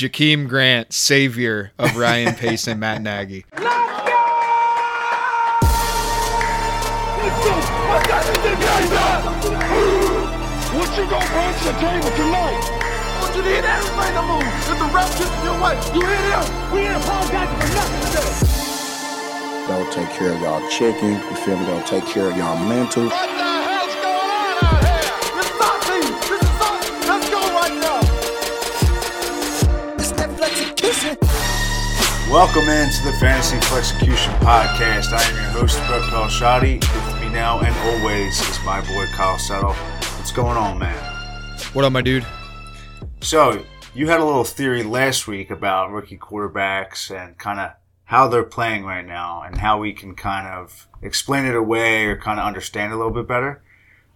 Jakeem Grant, savior of Ryan Pace and Matt Nagy. Let's go! Let's go! What got you What you gonna bring to the table tonight? I want you to hit everything to move. If the ref gets your way, you hit him. We ain't apologizing for nothing today. Don't take care of y'all chicken. You feel me? Don't take care of y'all mental. Welcome into the Fantasy Flexecution Podcast. I am your host, Brett Pelshadi. With me now and always is my boy Kyle Settle. What's going on, man? What up, my dude? So, you had a little theory last week about rookie quarterbacks and kind of how they're playing right now and how we can kind of explain it away or kind of understand it a little bit better.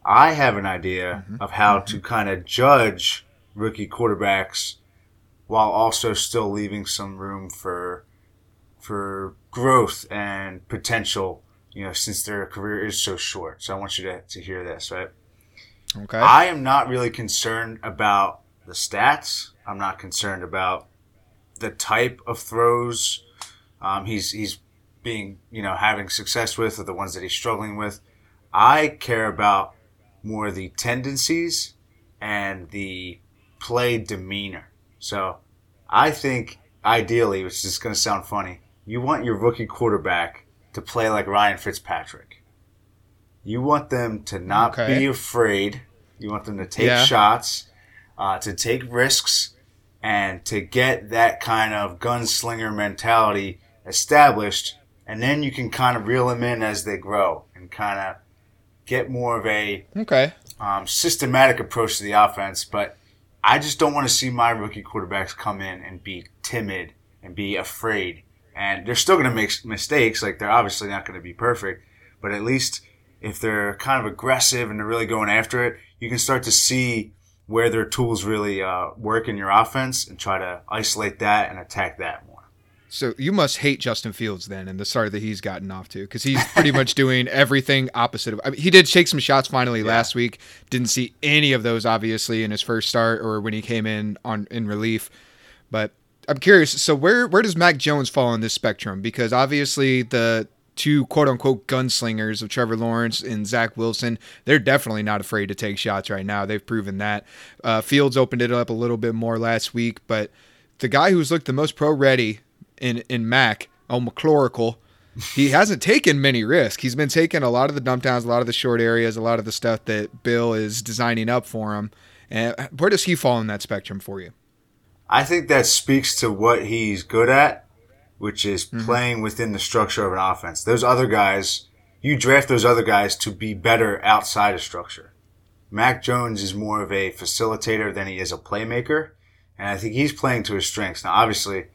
I have an idea mm-hmm. of how mm-hmm. to kind of judge rookie quarterbacks while also still leaving some room for for growth and potential, you know, since their career is so short. So I want you to, to hear this, right? Okay. I am not really concerned about the stats. I'm not concerned about the type of throws um, he's he's being you know having success with or the ones that he's struggling with. I care about more the tendencies and the play demeanor. So I think ideally, which is going to sound funny, you want your rookie quarterback to play like Ryan Fitzpatrick. You want them to not Okay. be afraid. You want them to take Yeah. shots, uh, to take risks, and to get that kind of gunslinger mentality established. And then you can kind of reel them in as they grow and kind of get more of a okay. um, systematic approach to the offense, but I just don't want to see my rookie quarterbacks come in and be timid and be afraid. And they're still going to make mistakes. Like they're obviously not going to be perfect, but at least if they're kind of aggressive and they're really going after it, you can start to see where their tools really uh, work in your offense and try to isolate that and attack that more. So you must hate Justin Fields then, and the start that he's gotten off to, because he's pretty much doing everything opposite of. I mean, he did take some shots finally last week. Didn't see any of those obviously in his first start or when he came in on in relief. But I'm curious. So where where does Mac Jones fall on this spectrum? Because obviously the two quote unquote gunslingers of Trevor Lawrence and Zach Wilson, they're definitely not afraid to take shots right now. They've proven that. Uh, Fields opened it up a little bit more last week, but the guy who's looked the most pro ready in in Mac, oh McClorical, he hasn't taken many risks. He's been taking a lot of the dump downs, a lot of the short areas, a lot of the stuff that Bill is designing up for him. And where does he fall in that spectrum for you? I think that speaks to what he's good at, which is mm-hmm. playing within the structure of an offense. Those other guys, you draft those other guys to be better outside of structure. Mac Jones is more of a facilitator than he is a playmaker, and I think he's playing to his strengths. Now, obviously,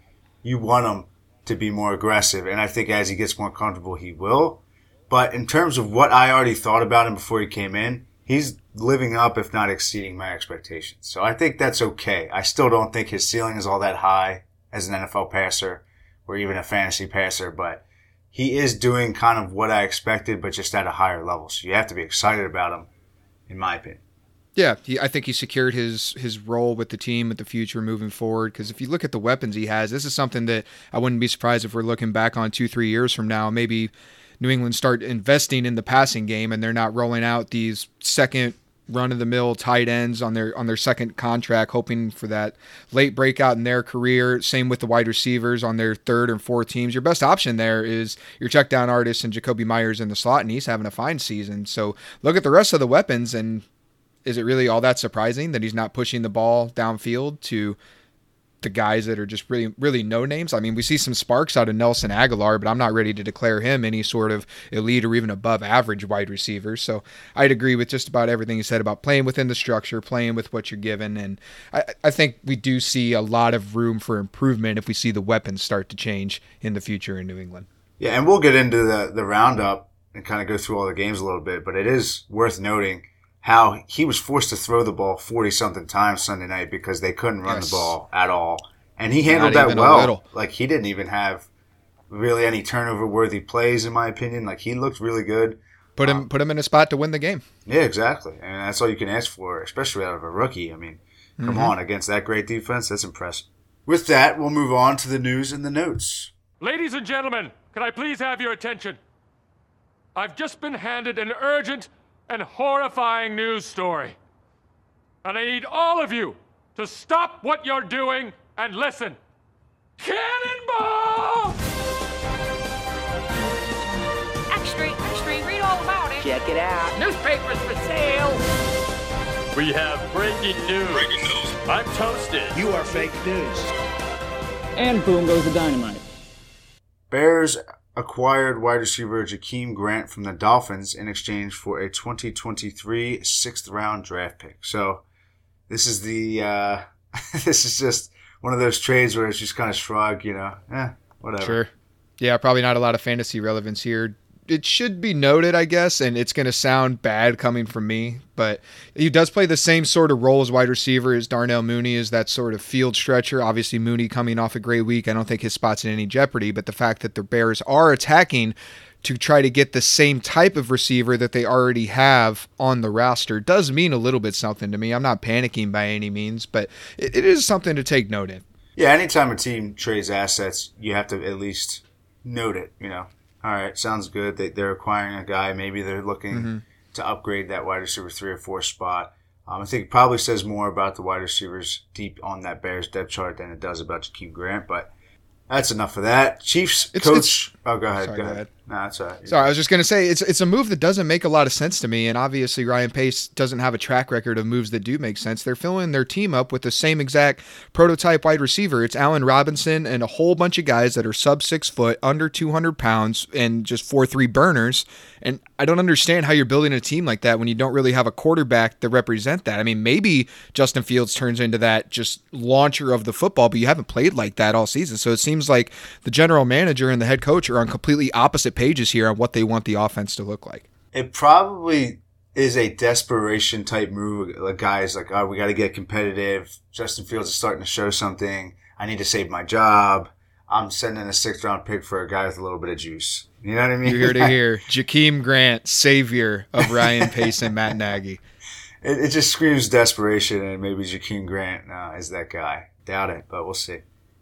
you want him to be more aggressive, and I think as he gets more comfortable, he will. But in terms of what I already thought about him before he came in, he's living up, if not exceeding my expectations. So I think that's okay. I still don't think his ceiling is all that high as an NFL passer or even a fantasy passer, but he is doing kind of what I expected, but just at a higher level. So you have to be excited about him, in my opinion. Yeah, he, I think he secured his his role with the team with the future moving forward. Because if you look at the weapons he has, this is something that I wouldn't be surprised if we're looking back on two, three years from now. Maybe New England start investing in the passing game, and they're not rolling out these second run of the mill tight ends on their on their second contract, hoping for that late breakout in their career. Same with the wide receivers on their third and fourth teams. Your best option there is your check down artist and Jakobi Meyers in the slot, and he's having a fine season. So look at the rest of the weapons and is it really all that surprising that he's not pushing the ball downfield to the guys that are just really really no names? I mean, we see some sparks out of Nelson Agholor, but I'm not ready to declare him any sort of elite or even above average wide receiver. So I'd agree with just about everything you said about playing within the structure, playing with what you're given, and I, I think we do see a lot of room for improvement if we see the weapons start to change in the future in New England. Yeah, and we'll get into the, the roundup and kind of go through all the games a little bit, but it is worth noting how he was forced to throw the ball 40 something times Sunday night because they couldn't run Yes. the ball at all. And he handled Not that well. Like he didn't even have really any turnover worthy plays in my opinion. Like he looked really good. Put him put him in a spot to win the game. Yeah, exactly. And that's all you can ask for, especially out of a rookie. I mean, come Mm-hmm. on, against that great defense, that's impressive. With that, we'll move on to the news and the notes. Ladies and gentlemen, can I please have your attention? I've just been handed an urgent and horrifying news story. And I need all of you to stop what you're doing and listen. Cannonball! Extra, extra, read all about it. Check it out. Newspapers for sale. We have breaking news. Breaking news. I'm toasted. You are fake news. And boom goes the dynamite. Bears acquired wide receiver Jakeem Grant from the Dolphins in exchange for a 2023 sixth round draft pick. So this is the uh, this is just one of those trades where it's just kind of shrug, you know, eh, whatever. Sure. Yeah, probably not a lot of fantasy relevance here. It should be noted, I guess, and it's going to sound bad coming from me, but he does play the same sort of role as wide receiver as Darnell Mooney is that sort of field stretcher. Obviously, Mooney coming off a great week. I don't think his spot's in any jeopardy, but the fact that the Bears are attacking to try to get the same type of receiver that they already have on the roster does mean a little bit something to me. I'm not panicking by any means, but it, it is something to take note in. Yeah, anytime a team trades assets, you have to at least note it, you know. All right, sounds good. They, they're acquiring a guy. Maybe they're looking Mm-hmm. to upgrade that wide receiver three or four spot. Um, I think it probably says more about the wide receivers deep on that Bears depth chart than it does about Jakeem Grant, but that's enough of that. Chiefs It's- coach. oh, go ahead. Sorry, go go ahead. ahead. That's right. Sorry, I was just gonna say it's it's a move that doesn't make a lot of sense to me, and obviously Ryan Pace doesn't have a track record of moves that do make sense. They're filling their team up with the same exact prototype wide receiver. It's Allen Robinson and a whole bunch of guys that are sub six foot, under two hundred pounds, and just four three burners. And I don't understand how you're building a team like that when you don't really have a quarterback to represent that. I mean, maybe Justin Fields turns into that just launcher of the football, but you haven't played like that all season. So it seems like the general manager and the head coach are on completely opposite pages here on what they want the offense to look like. it probably is a desperation type move. Like guys, like, oh, we got to get competitive. Justin Fields is starting to show something. I need to save my job. I'm sending a sixth round pick for a guy with a little bit of juice. You know what I mean? You're here to hear Jakeem Grant, savior of Ryan Pace and Matt Nagy. it, it just screams desperation, and maybe Jakeem Grant uh, is that guy. Doubt it, but we'll see.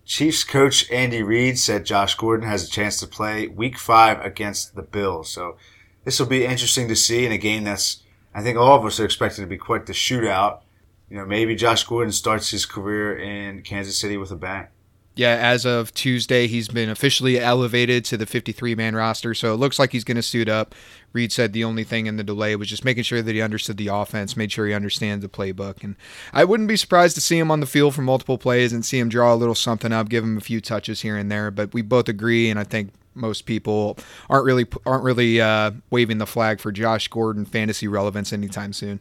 Chiefs coach Andy Reid said Josh Gordon has a chance to play Week Five against the Bills. So this will be interesting to see in a game that's I think all of us are expecting to be quite the shootout. You know, maybe Josh Gordon starts his career in Kansas City with a bang. Yeah, as of Tuesday, he's been officially elevated to the 53 man roster. So it looks like he's going to suit up. Reid said the only thing in the delay was just making sure that he understood the offense, made sure he understands the playbook. And I wouldn't be surprised to see him on the field for multiple plays and see him draw a little something up, give him a few touches here and there. But we both agree, and I think most people aren't really aren't really uh, waving the flag for Josh Gordon fantasy relevance anytime soon.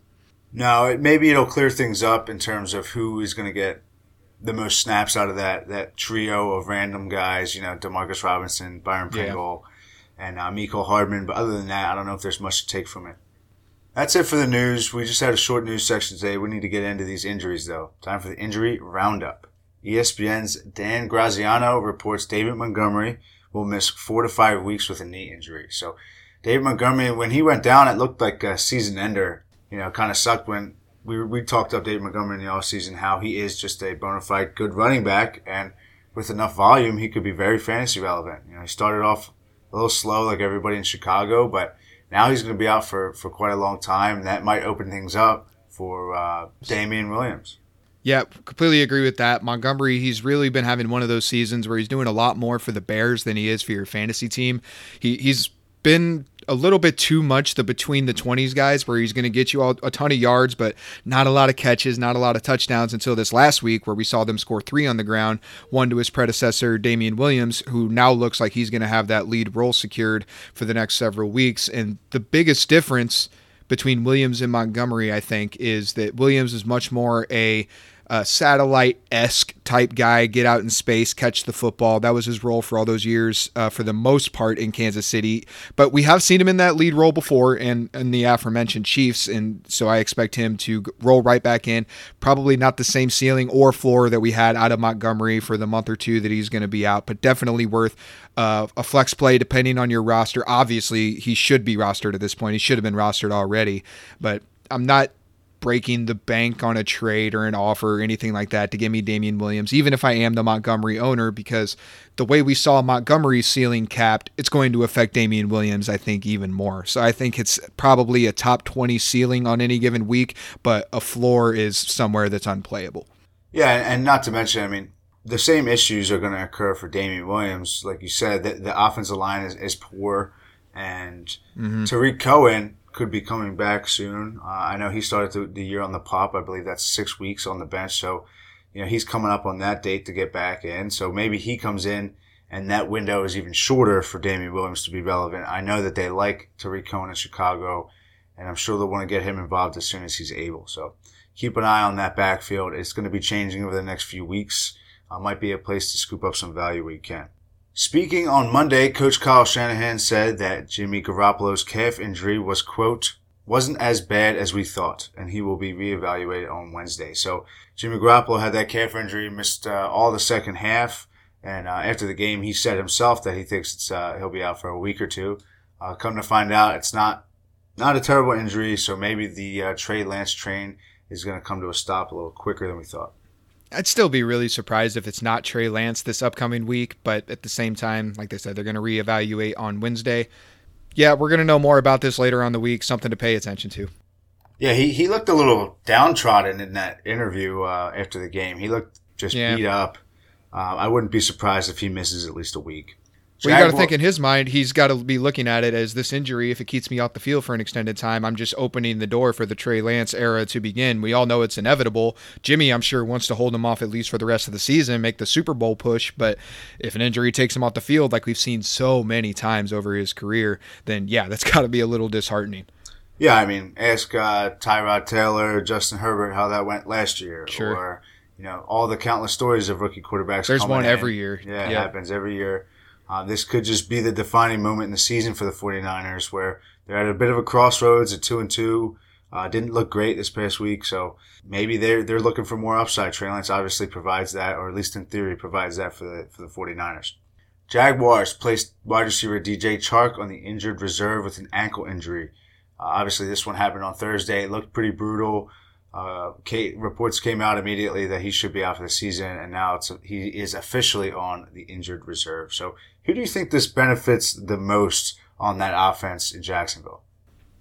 No, it, maybe it'll clear things up in terms of who is going to get the most snaps out of that that trio of random guys. You know, Demarcus Robinson, Byron Yeah. Pringle, and uh, Mecole Hardman. But other than that, I don't know if there's much to take from it. That's it for the news. We just had a short news section today. We need to get into these injuries, though. Time for the injury roundup. ESPN's Dan Graziano reports David Montgomery will miss four to five weeks with a knee injury. So, David Montgomery, when he went down, it looked like a season ender. You know, kind of sucked when we, we talked up David Montgomery in the offseason, how he is just a bona fide good running back. And with enough volume, he could be very fantasy relevant. You know, he started off a little slow like everybody in Chicago, but now he's going to be out for, for quite a long time. And that might open things up for uh, Damien Williams. Yeah, completely agree with that. Montgomery, he's really been having one of those seasons where he's doing a lot more for the Bears than he is for your fantasy team. He he's been a little bit too much the between the 20s guys where he's going to get you all, a ton of yards but not a lot of catches, not a lot of touchdowns until this last week where we saw them score 3 on the ground, one to his predecessor Damien Williams who now looks like he's going to have that lead role secured for the next several weeks. And the biggest difference between Williams and Montgomery, I think, is that Williams is much more a, uh satellite esque type guy, get out in space, catch the football. That was his role for all those years, uh, for the most part in Kansas City. But we have seen him in that lead role before, and in the aforementioned Chiefs, and so I expect him to roll right back in. Probably not the same ceiling or floor that we had out of Montgomery for the month or two that he's going to be out, but definitely worth uh, a flex play depending on your roster. Obviously, he should be rostered at this point. He should have been rostered already, but I'm not breaking the bank on a trade or an offer or anything like that to give me Damien Williams, even if I am the Montgomery owner, because the way we saw Montgomery's ceiling capped, it's going to affect Damien Williams, I think, even more. So I think it's probably a top 20 ceiling on any given week, but a floor is somewhere that's unplayable. Yeah, and not to mention, I mean, the same issues are going to occur for Damien Williams. Like you said, the, the offensive line is, is poor, and mm-hmm. Tarik Cohen could be coming back soon. Uh, I know he started the, the, year on the PUP. I believe that's six weeks on the bench. So, you know, he's coming up on that date to get back in. So maybe he comes in and that window is even shorter for Damien Williams to be relevant. I know that they like Tarik Cohen in Chicago, and I'm sure they'll want to get him involved as soon as he's able. So keep an eye on that backfield. It's going to be changing over the next few weeks. Uh, might be a place to scoop up some value where you can. Speaking on Monday, Coach Kyle Shanahan said that Jimmy Garoppolo's calf injury was, quote, wasn't as bad as we thought, and he will be reevaluated on Wednesday. So Jimmy Garoppolo had that calf injury, missed uh, all the second half, and uh, after the game, he said himself that he thinks uh, he'll be out for a week or two. Uh, come to find out, it's not not a terrible injury, so maybe the uh, Trey Lance train is going to come to a stop a little quicker than we thought. I'd still be really surprised if it's not Trey Lance this upcoming week, but at the same time, like they said, they're going to reevaluate on Wednesday. Yeah, we're going to know more about this later on the week, something to pay attention to. Yeah, he, he looked a little downtrodden in that interview uh, after the game. He looked just yeah. beat up. Uh, I wouldn't be surprised if he misses at least a week. Well, you got to think in his mind, he's got to be looking at it as this injury. If it keeps me off the field for an extended time, I'm just opening the door for the Trey Lance era to begin. We all know it's inevitable. Jimmy, I'm sure, wants to hold him off at least for the rest of the season, make the Super Bowl push. But if an injury takes him off the field, like we've seen so many times over his career, then yeah, that's got to be a little disheartening. Yeah, I mean, ask uh, Tyrod Taylor, Justin Herbert how that went last year, sure. or you know, all the countless stories of rookie quarterbacks. There's one in. every year. Yeah, it happens every year. Uh, this could just be the defining moment in the season for the 49ers where they're at a bit of a crossroads at two and two. Uh, didn't look great this past week, so maybe they're they're looking for more upside. Trey Lance obviously provides that, or at least in theory provides that for the for the 49ers. Jaguars placed wide receiver DJ Chark on the injured reserve with an ankle injury. Uh, obviously, this one happened on Thursday. It looked pretty brutal. Uh, Kate, reports came out immediately that he should be out for the season, and now he is officially on the injured reserve. So, who do you think this benefits the most on that offense in Jacksonville?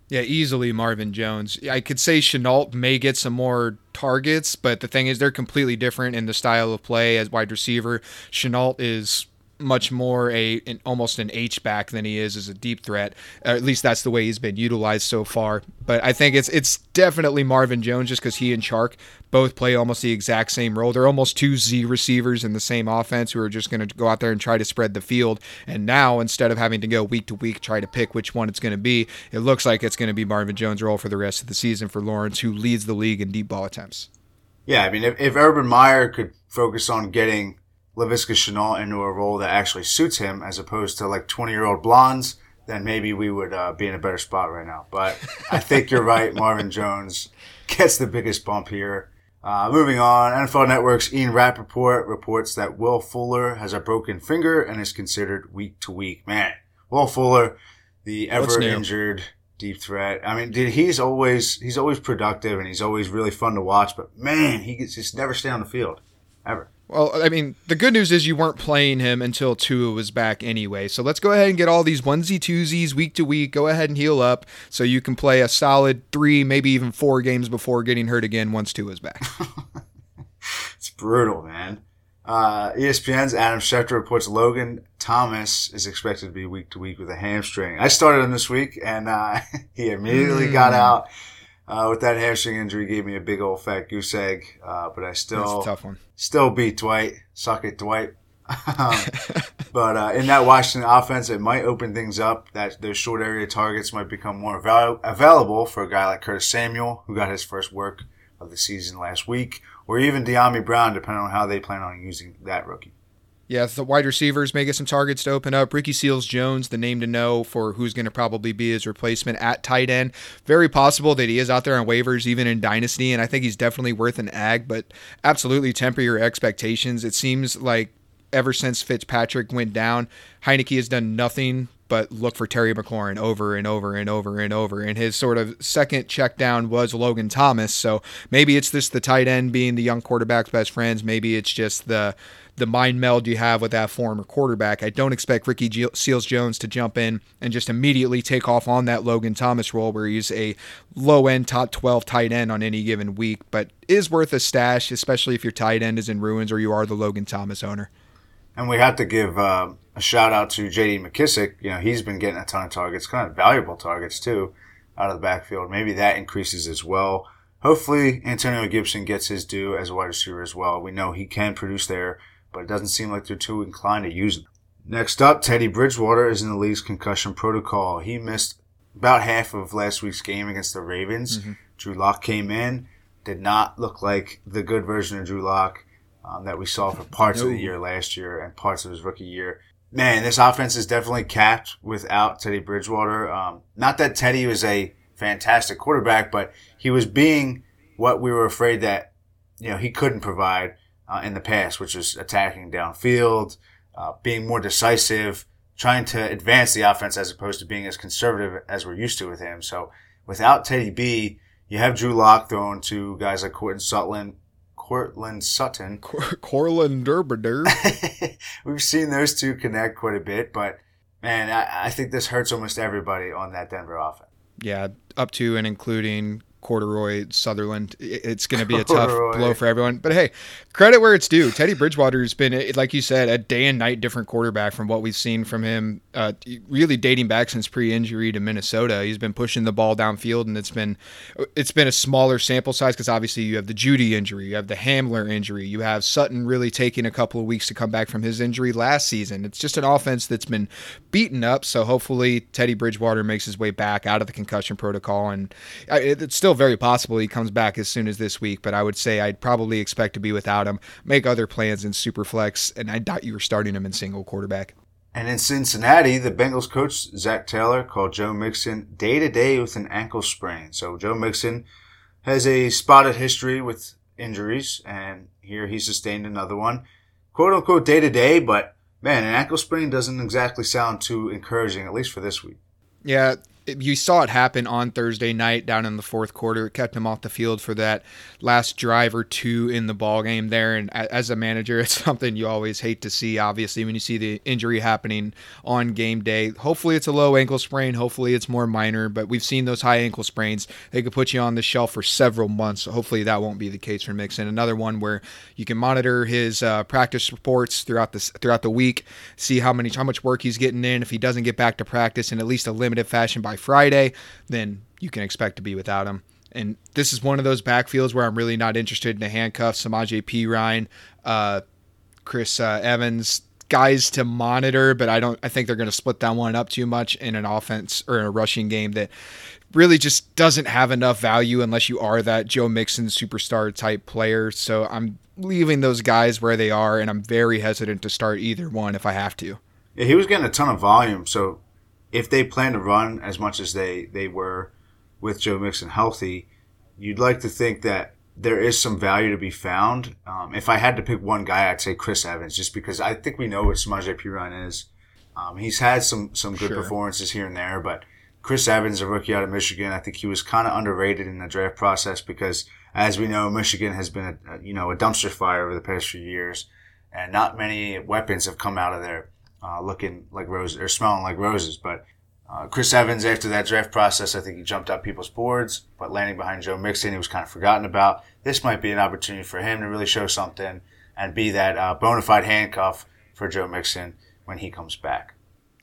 Yeah, easily Marvin Jones. I could say Shenault may get some more targets, but the thing is, they're completely different in the style of play as wide receiver. Shenault is much more a an, almost an H back than he is as a deep threat. Or at least that's the way he's been utilized so far. But I think it's it's definitely Marvin Jones just because he and Chark both play almost the exact same role. They're almost two Z receivers in the same offense who are just going to go out there and try to spread the field. And now instead of having to go week to week try to pick which one it's going to be, it looks like it's going to be Marvin Jones' role for the rest of the season for Lawrence, who leads the league in deep ball attempts. Yeah, I mean, if, if Urban Meyer could focus on getting Laviska Shenault into a role that actually suits him as opposed to like 20 year old blondes, then maybe we would uh, be in a better spot right now. But I think you're right. Marvin Jones gets the biggest bump here. Uh, moving on, NFL Network's Ian Rapoport reports that Will Fuller has a broken finger and is considered week to week. Man, Will Fuller, the ever injured deep threat. I mean, dude, he's always he's always productive and he's always really fun to watch. But man, he gets just never stay on the field ever. Well, I mean, the good news is you weren't playing him until Tua was back anyway. So let's go ahead and get all these onesie twosies week to week. Go ahead and heal up so you can play a solid three, maybe even four games before getting hurt again once Tua's back. it's brutal, man. Uh, ESPN's Adam Schefter reports Logan Thomas is expected to be week to week with a hamstring. I started him this week, and uh, he immediately mm. got out uh, with that hamstring injury, gave me a big old fat goose egg. Uh, but I still tough one. Still beat Dwight. Suck it, Dwight. um, but uh, in that Washington offense, it might open things up. That those short area targets might become more avail- available for a guy like Curtis Samuel, who got his first work of the season last week, or even Dyami Brown, depending on how they plan on using that rookie. Yeah, the wide receivers may get some targets to open up. Ricky Seals Jones, the name to know for who's going to probably be his replacement at tight end. Very possible that he is out there on waivers, even in Dynasty, and I think he's definitely worth an ag, but absolutely temper your expectations. It seems like ever since Fitzpatrick went down, Heinicke has done nothing but look for Terry McLaurin over and over and over and over. And his sort of second check down was Logan Thomas. So maybe it's this the tight end being the young quarterback's best friends. Maybe it's just the the mind meld you have with that former quarterback. I don't expect Ricky Seals Jones to jump in and just immediately take off on that Logan Thomas role where he's a low end top 12 tight end on any given week, but is worth a stash, especially if your tight end is in ruins or you are the Logan Thomas owner. And we have to give uh, a shout out to J.D. McKissick. You know, he's been getting a ton of targets, kind of valuable targets too, out of the backfield. Maybe that increases as well. Hopefully, Antonio Gibson gets his due as a wide receiver as well. We know he can produce there, but it doesn't seem like they're too inclined to use him. Next up, Teddy Bridgewater is in the league's concussion protocol. He missed about half of last week's game against the Ravens. Mm-hmm. Drew Lock came in, did not look like the good version of Drew Lock um, that we saw for parts no. of the year last year and parts of his rookie year. Man, this offense is definitely capped without Teddy Bridgewater. Um, not that Teddy was a fantastic quarterback, but he was being what we were afraid that you know he couldn't provide uh, in the past, which is attacking downfield, uh, being more decisive, trying to advance the offense as opposed to being as conservative as we're used to with him. So without Teddy B, you have Drew Lock thrown to guys like Courtland Sutton, Courtland Sutton. Derbader. We've seen those two connect quite a bit, but man, I, I think this hurts almost everybody on that Denver offense. Yeah, up to and including Corduroy Sutherland. It's going to be a tough blow for everyone. But hey, credit where it's due. Teddy Bridgewater's been, like you said, a day and night different quarterback from what we've seen from him, uh, really dating back since pre-injury to Minnesota. He's been pushing the ball downfield, and it's been it's been a smaller sample size because obviously you have the Jeudy injury, you have the Hamler injury, you have Sutton really taking a couple of weeks to come back from his injury last season. It's just an offense that's been beaten up. So hopefully Teddy Bridgewater makes his way back out of the concussion protocol, and uh, it's still very possible he comes back as soon as this week, but I would say I'd probably expect to be without him. Make other plans in Superflex, and I doubt you were starting him in single quarterback. And in Cincinnati, the Bengals coach Zac Taylor called Joe Mixon day to day with an ankle sprain. So Joe Mixon has a spotted history with injuries, and here he sustained another one, quote unquote day to day. But man, an ankle sprain doesn't exactly sound too encouraging, at least for this week. Yeah, you saw it happen on Thursday night down in the fourth quarter. It kept him off the field for that last drive or two in the ball game there. And as a manager, it's something you always hate to see. Obviously, when you see the injury happening on game day, hopefully it's a low ankle sprain. Hopefully it's more minor. But we've seen those high ankle sprains; they could put you on the shelf for several months. So hopefully that won't be the case for Mixon. Another one where you can monitor his uh, practice reports throughout the throughout the week, see how many how much work he's getting in. If he doesn't get back to practice in at least a limited fashion by Friday, then you can expect to be without him. And this is one of those backfields where I'm really not interested in a handcuff. Perine, uh, Chris uh, Evans, guys to monitor, but I don't. I think they're going to split that one up too much in an offense or in a rushing game that really just doesn't have enough value unless you are that Joe Mixon superstar type player. So I'm leaving those guys where they are, and I'm very hesitant to start either one if I have to. Yeah, he was getting a ton of volume, so if they plan to run as much as they, they were with Joe Mixon healthy, you'd like to think that there is some value to be found. Um, if I had to pick one guy, I'd say Chris Evans, just because I think we know what Samaje Perine is. Um, he's had some some good sure. performances here and there, but Chris Evans, a rookie out of Michigan, I think he was kind of underrated in the draft process because, as we know, Michigan has been a, you know a dumpster fire over the past few years, and not many weapons have come out of there uh, looking like roses or smelling like roses. But uh, Chris Evans, after that draft process, I think he jumped up people's boards, but landing behind Joe Mixon, he was kind of forgotten about. This might be an opportunity for him to really show something and be that uh, bona fide handcuff for Joe Mixon when he comes back.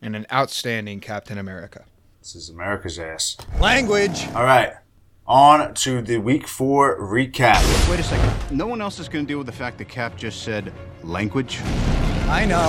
And an outstanding Captain America. This is America's ass. Language. All right. On to the week four recap. Wait a second. No one else is going to deal with the fact that Cap just said language? I know.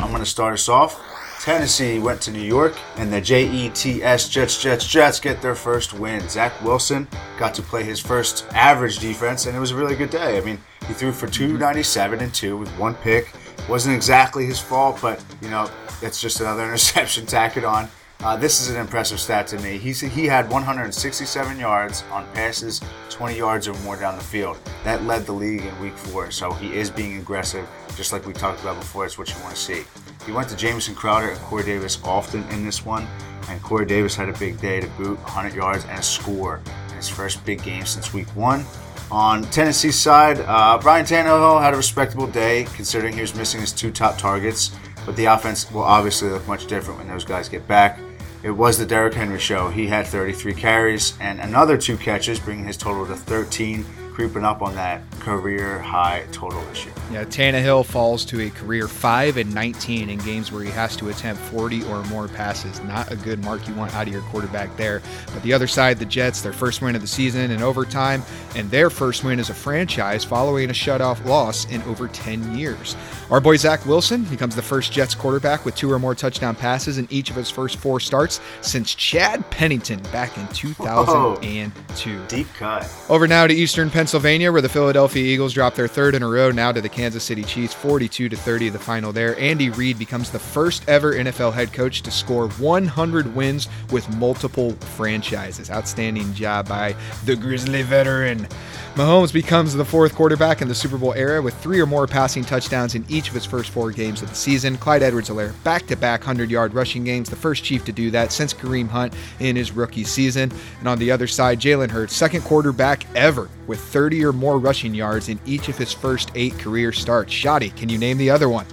I'm going to start us off. Tennessee went to New York, and the JETS Jets Jets Jets get their first win. Zach Wilson got to play his first average defense, and it was a really good day. I mean, he threw for mm-hmm. 297 and two with one pick. Wasn't exactly his fault, but you know, it's just another interception tacked on. Uh, this is an impressive stat to me. He's, he had 167 yards on passes, 20 yards or more down the field. That led the league in week four, so he is being aggressive, just like we talked about before. It's what you want to see. He went to Jamison Crowder and Corey Davis often in this one, and Corey Davis had a big day to boot 100 yards and a score in his first big game since week one. On Tennessee's side, uh, Ryan Tannehill had a respectable day considering he was missing his two top targets, but the offense will obviously look much different when those guys get back. It was the Derrick Henry show. He had 33 carries and another two catches, bringing his total to 13 creeping up on that career high total this year. Yeah, Tannehill falls to a career 5 and 19 in games where he has to attempt 40 or more passes. Not a good mark you want out of your quarterback there. But the other side, the Jets, their first win of the season in overtime, and their first win as a franchise following a shutout loss in over 10 years. Our boy Zach Wilson becomes the first Jets quarterback with two or more touchdown passes in each of his first four starts since Chad Pennington back in 2002. Deep cut. Over now to Eastern Pennsylvania, where the Philadelphia Eagles drop their third in a row now to the Kansas City Chiefs, 42 to 30, the final there. Andy Reid becomes the first ever NFL head coach to score 100 wins with multiple franchises. Outstanding job by the Grizzly veteran. Mahomes becomes the fourth quarterback in the Super Bowl era with three or more passing touchdowns in each of his first four games of the season. Clyde Edwards Helaire back to back 100 yard rushing games, the first Chief to do that since Kareem Hunt in his rookie season. And on the other side, Jalen Hurts, second quarterback ever with 30 or more rushing yards in each of his first eight career starts. Shoddy, can you name the other one?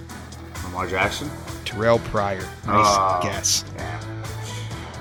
Lamar Jackson? Terrell Pryor. Nice Oh, guess. Yeah.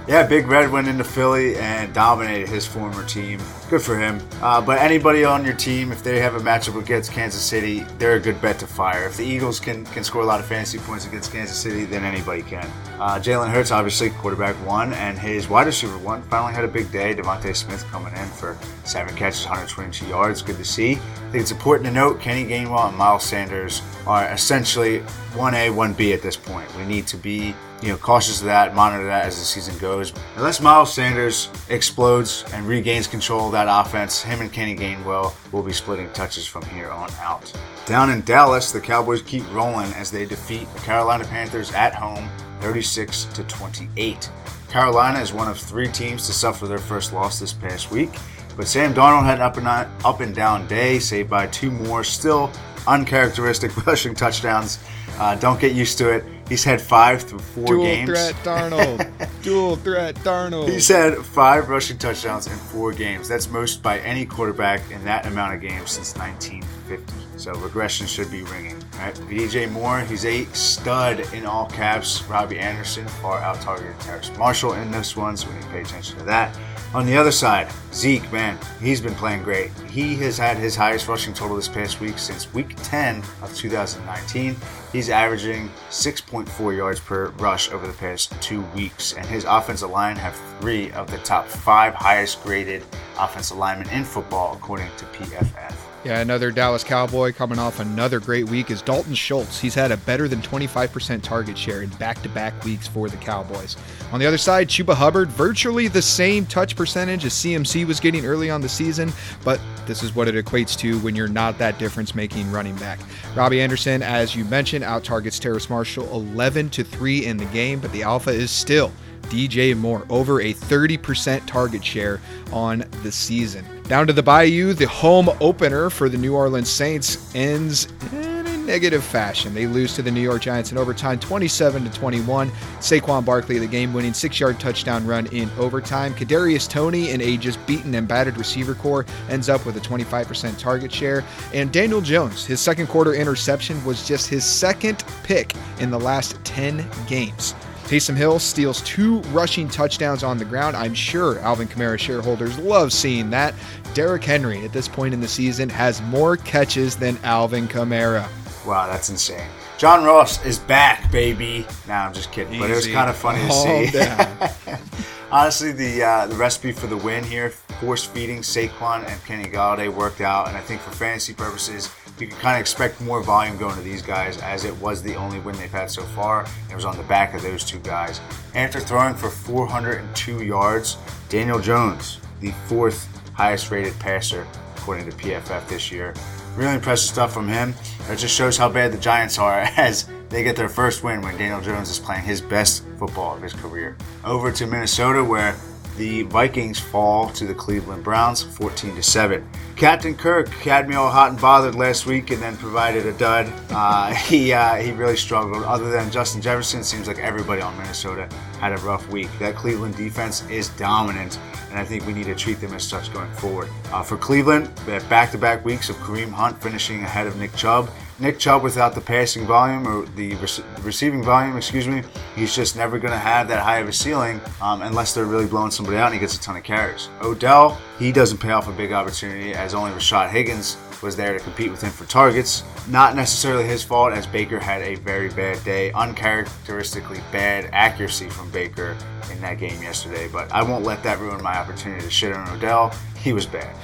Yeah, Big Red went into Philly and dominated his former team. Good for him. Uh, but anybody on your team, if they have a matchup against Kansas City, they're a good bet to fire. If the Eagles can, can score a lot of fantasy points against Kansas City, then anybody can. Uh, Jalen Hurts, obviously, quarterback one, and his wide receiver one finally had a big day. DeVonta Smith coming in for seven catches, 122 yards. Good to see. I think it's important to note Kenny Gainwell and Miles Sanders are essentially 1A, 1B at this point. We need to be you know, cautious of that, monitor that as the season goes. Unless Miles Sanders explodes and regains control of that offense, him and Kenny Gainwell will be splitting touches from here on out. Down in Dallas, the Cowboys keep rolling as they defeat the Carolina Panthers at home 36 to 28. Carolina is one of three teams to suffer their first loss this past week, but Sam Darnold had an up and, up and down day, saved by two more still uncharacteristic rushing touchdowns. Uh, don't get used to it. He's had five through four Dual games. Dual threat Darnold. Dual threat Darnold. He's had five rushing touchdowns in four games. That's most by any quarterback in that amount of games since 1950. So regression should be ringing. Right? DJ Moore, he's a stud in all caps. Robbie Anderson far out targeted Terrace Marshall in this one, so we need to pay attention to that. On the other side, Zeke, man, he's been playing great. He has had his highest rushing total this past week since week 10 of 2019. He's averaging 6.4 yards per rush over the past two weeks, and his offensive line have three of the top five highest graded offensive linemen in football, according to PFF. Yeah, another Dallas Cowboy coming off another great week is Dalton Schultz. He's had a better than 25% target share in back to back weeks for the Cowboys. On the other side, Chuba Hubbard, virtually the same touch percentage as CMC was getting early on the season, but this is what it equates to when you're not that difference making running back. Robbie Anderson, as you mentioned, out targets Terrace Marshall 11 to 3 in the game, but the Alpha is still DJ Moore, over a 30% target share on the season. Down to the Bayou, the home opener for the New Orleans Saints ends in a negative fashion. They lose to the New York Giants in overtime 27 to 21. Saquon Barkley, the game winning six yard touchdown run in overtime. Kadarius Toney, in a just beaten and battered receiver core, ends up with a 25% target share. And Daniel Jones, his second quarter interception was just his second pick in the last 10 games. Taysom Hill steals two rushing touchdowns on the ground. I'm sure Alvin Kamara shareholders love seeing that. Derrick Henry, at this point in the season, has more catches than Alvin Kamara. Wow, that's insane. John Ross is back, baby. Nah, I'm just kidding, but it was kind of funny to see. Honestly, the uh, the recipe for the win here, force feeding Saquon and Kenny Golladay worked out, and I think for fantasy purposes, you can kind of expect more volume going to these guys, as it was the only win they've had so far. It was on the back of those two guys. After throwing for 402 yards, Daniel Jones, the fourth highest rated passer according to PFF this year. Really impressive stuff from him. It just shows how bad the Giants are, as They get their first win when Daniel Jones is playing his best football of his career. Over to Minnesota, where the Vikings fall to the Cleveland Browns 14 to 7. Captain Kirk had me all hot and bothered last week and then provided a dud. Uh, he uh, he really struggled. Other than Justin Jefferson, it seems like everybody on Minnesota had a rough week. That Cleveland defense is dominant, and I think we need to treat them as such going forward. Uh, for Cleveland, they have back-to-back weeks of Kareem Hunt finishing ahead of Nick Chubb. Nick Chubb without the passing volume or the rec- receiving volume, excuse me, he's just never going to have that high of a ceiling um, unless they're really blowing somebody out and he gets a ton of carries. Odell, he doesn't pay off a big opportunity as only Rashard Higgins was there to compete with him for targets. Not necessarily his fault as Baker had a very bad day, uncharacteristically bad accuracy from Baker in that game yesterday, but I won't let that ruin my opportunity to shit on Odell. He was bad.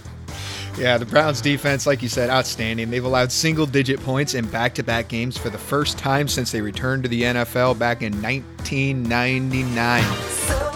Yeah, the Browns defense, like you said, outstanding. They've allowed single digit points in back to back games for the first time since they returned to the NFL back in 1999.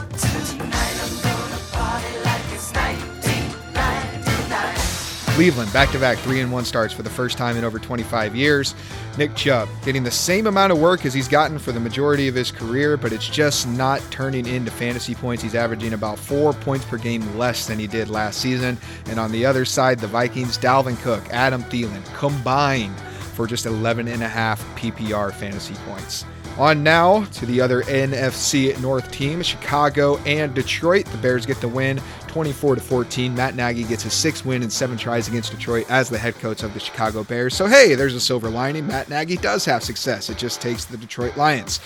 Cleveland back to back 3 and 1 starts for the first time in over 25 years. Nick Chubb getting the same amount of work as he's gotten for the majority of his career, but it's just not turning into fantasy points. He's averaging about four points per game less than he did last season. And on the other side, the Vikings, Dalvin Cook, Adam Thielen combined for just 11 and a half PPR fantasy points. On now to the other NFC North teams, Chicago and Detroit. The Bears get the win 24 to 14. Matt Nagy gets his sixth win and seven tries against Detroit as the head coach of the Chicago Bears. So, hey, there's a silver lining. Matt Nagy does have success. It just takes the Detroit Lions.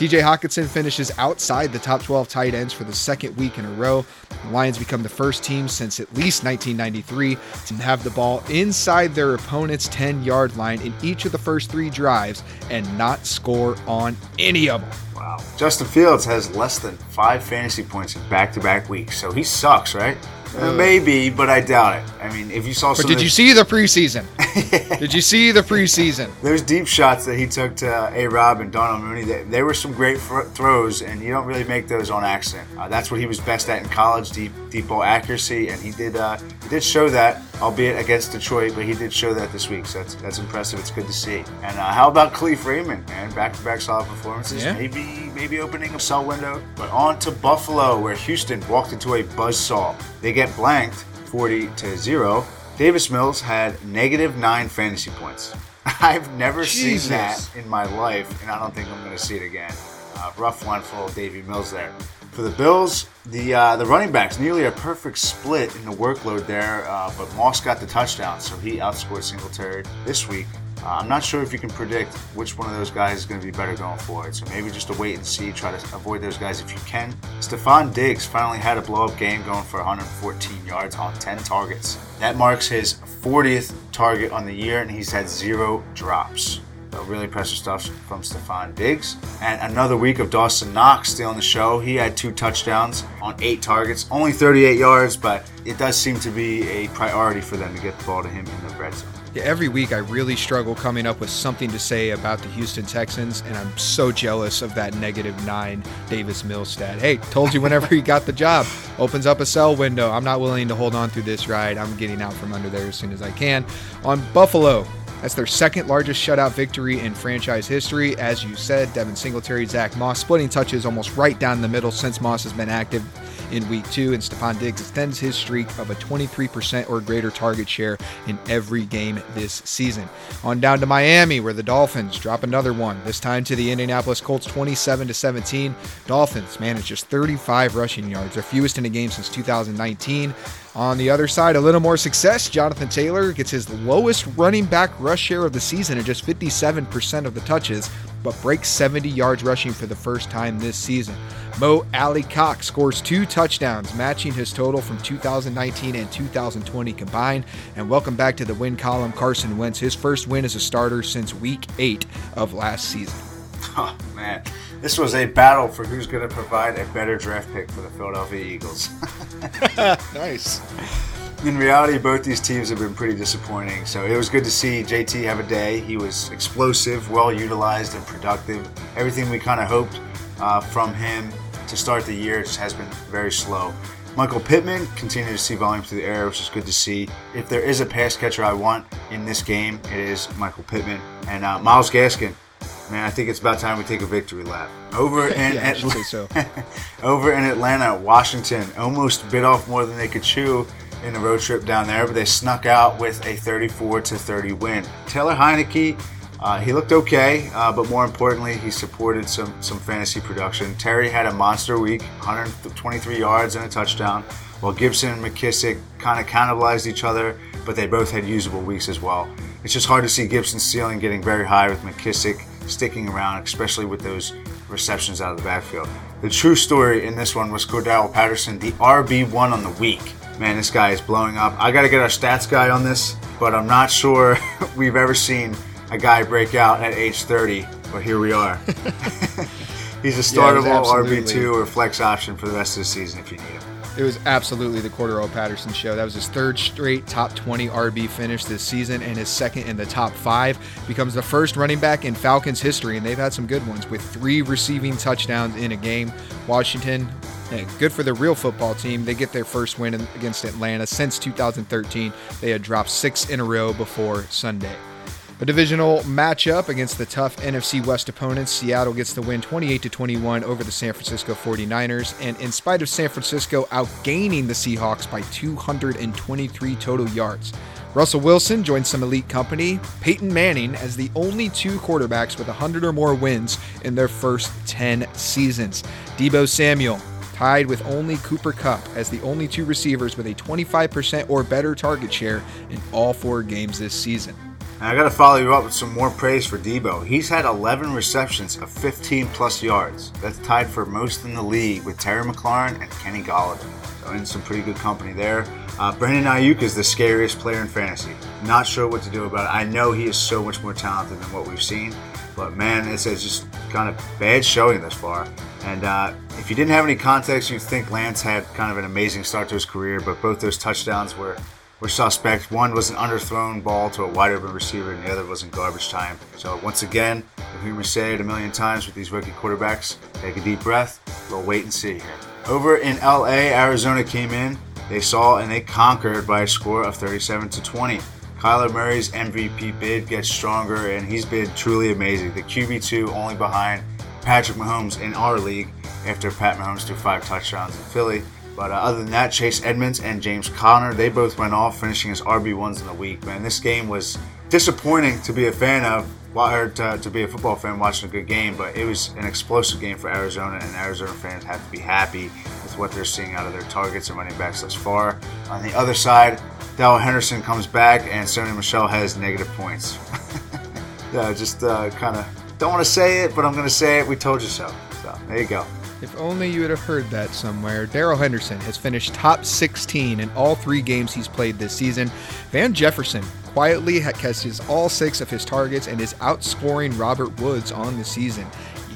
TJ Hockenson finishes outside the top 12 tight ends for the second week in a row. The Lions become the first team since at least 1993 to have the ball inside their opponent's 10 yard line in each of the first three drives and not score on any of them. Wow. Justin Fields has less than five fantasy points in back to back weeks, so he sucks, right? Uh, maybe, but I doubt it. I mean, if you saw But did you see the preseason? did you see the preseason? those deep shots that he took to A Rob and Darnell Mooney, they, they were some great fr- throws, and you don't really make those on accident. Uh, that's what he was best at in college, deep deep ball accuracy, and he did uh, he did show that, albeit against Detroit, but he did show that this week. So that's that's impressive. It's good to see. And uh, how about Kalif Raymond, man? Back to back solid performances. Yeah. Maybe maybe opening a sell window. But on to Buffalo, where Houston walked into a buzzsaw. They get blanked 40 to zero. Davis Mills had negative nine fantasy points. I've never Jesus. seen that in my life, and I don't think I'm going to see it again. Rough one for Davy Mills there. For the Bills, the uh, the running backs nearly a perfect split in the workload there, uh, but Moss got the touchdown, so he outscored Singletary this week. Uh, I'm not sure if you can predict which one of those guys is going to be better going forward, so maybe just to wait and see. Try to avoid those guys if you can. Stefon Diggs finally had a blow up game going for 114 yards on 10 targets. That marks his 40th target on the year, and he's had zero drops. Really impressive stuff from Stefon Diggs. And another week of Dawson Knox still on the show. He had two touchdowns on eight targets, only 38 yards, but it does seem to be a priority for them to get the ball to him in the red zone. Yeah, every week I really struggle coming up with something to say about the Houston Texans, and I'm so jealous of that negative nine Davis Mills stat. Hey, told you whenever he got the job, opens up a sell window. I'm not willing to hold on through this ride. I'm getting out from under there as soon as I can. On Buffalo, that's their second largest shutout victory in franchise history. As you said, Devin Singletary, Zach Moss splitting touches almost right down the middle since Moss has been active in week two, and Stefon Diggs extends his streak of a 23% or greater target share in every game this season. On down to Miami, where the Dolphins drop another one, this time to the Indianapolis Colts 27 to 17. Dolphins manage just 35 rushing yards, their fewest in a game since 2019. On the other side, a little more success. Jonathan Taylor gets his lowest running back rush share of the season at just 57% of the touches, but breaks 70 yards rushing for the first time this season. Mo Alie-Cox scores two touchdowns, matching his total from 2019 and 2020 combined. And welcome back to the win column, Carson Wentz, his first win as a starter since week eight of last season. Oh, man. This was a battle for who's going to provide a better draft pick for the Philadelphia Eagles. Nice. In reality, both these teams have been pretty disappointing. So it was good to see JT have a day. He was explosive, well utilized, and productive. Everything we kind of hoped uh, from him to start the year has been very slow. Michael Pittman continued to see volume through the air, which is good to see. If there is a pass catcher I want in this game, it is Michael Pittman. And uh, Myles Gaskin, man, I think it's about time we take a victory lap. Over in Yeah, say so. over in Atlanta, Washington almost bit off more than they could chew in the road trip down there, but they snuck out with a 34 to 30 win. Taylor Heinicke, uh, he looked okay, uh, but more importantly, he supported some some fantasy production. Terry had a monster week, 123 yards and a touchdown, while Gibson and McKissick kind of cannibalized each other, but they both had usable weeks as well. It's just hard to see Gibson's ceiling getting very high with McKissick sticking around, especially with those receptions out of the backfield. The true story in this one was Cordarrelle Patterson, the RB1 on the week. Man, this guy is blowing up. I got to get our stats guy on this, but I'm not sure we've ever seen a guy break out at age 30, but here we are. He's a Yeah, startable absolutely- RB2 or flex option for the rest of the season if you need him. It was absolutely the Cordarrelle Patterson show. That was his third straight top 20 RB finish this season and his second in the top five. Becomes the first running back in Falcons history, and they've had some good ones with three receiving touchdowns in a game. Washington, hey, good for the real football team. They get their first win against Atlanta since 2013. They had dropped six in a row before Sunday. A divisional matchup against the tough NFC West opponents. Seattle gets the win 28 to 21 over the San Francisco 49ers, and in spite of San Francisco outgaining the Seahawks by 223 total yards. Russell Wilson joins some elite company, Peyton Manning as the only two quarterbacks with 100 or more wins in their first 10 seasons. Deebo Samuel tied with only Cooper Kupp as the only two receivers with a 25% or better target share in all four games this season. And I got to follow you up with some more praise for Deebo. He's had 11 receptions of 15 plus yards. That's tied for most in the league with Terry McLaurin and Kenny Golladay. So in some pretty good company there. Uh, Brandon Aiyuk is the scariest player in fantasy. Not sure what to do about it. I know he is so much more talented than what we've seen, but man, it's, it's just kind of bad showing thus far. And uh, if you didn't have any context, you'd think Lance had kind of an amazing start to his career, but both those touchdowns were were suspect. One was an underthrown ball to a wide open receiver, and the other was in garbage time. So once again, you'll hear me say it a million times with these rookie quarterbacks. Take a deep breath. We'll wait and see here. Over in LA, Arizona came in. They saw and they conquered by a score of 37 to 20. Kyler Murray's MVP bid gets stronger, and he's been truly amazing. The QB2 only behind Patrick Mahomes in our league after Pat Mahomes threw five touchdowns in Philly. But uh, other than that, Chase Edmonds and James Conner, they both went off, finishing as RB1s in the week. Man, this game was disappointing to be a fan of, or to, to be a football fan watching a good game, but it was an explosive game for Arizona, and Arizona fans have to be happy with what they're seeing out of their targets and running backs thus far. On the other side, Darrell Henderson comes back, and Sony Michel has negative points. yeah, just uh, kind of don't want to say it, but I'm going to say it. We told you so. So there you go. If only you would have heard that somewhere. Darrell Henderson has finished top 16 in all three games he's played this season. Van Jefferson quietly catches all six of his targets and is outscoring Robert Woods on the season.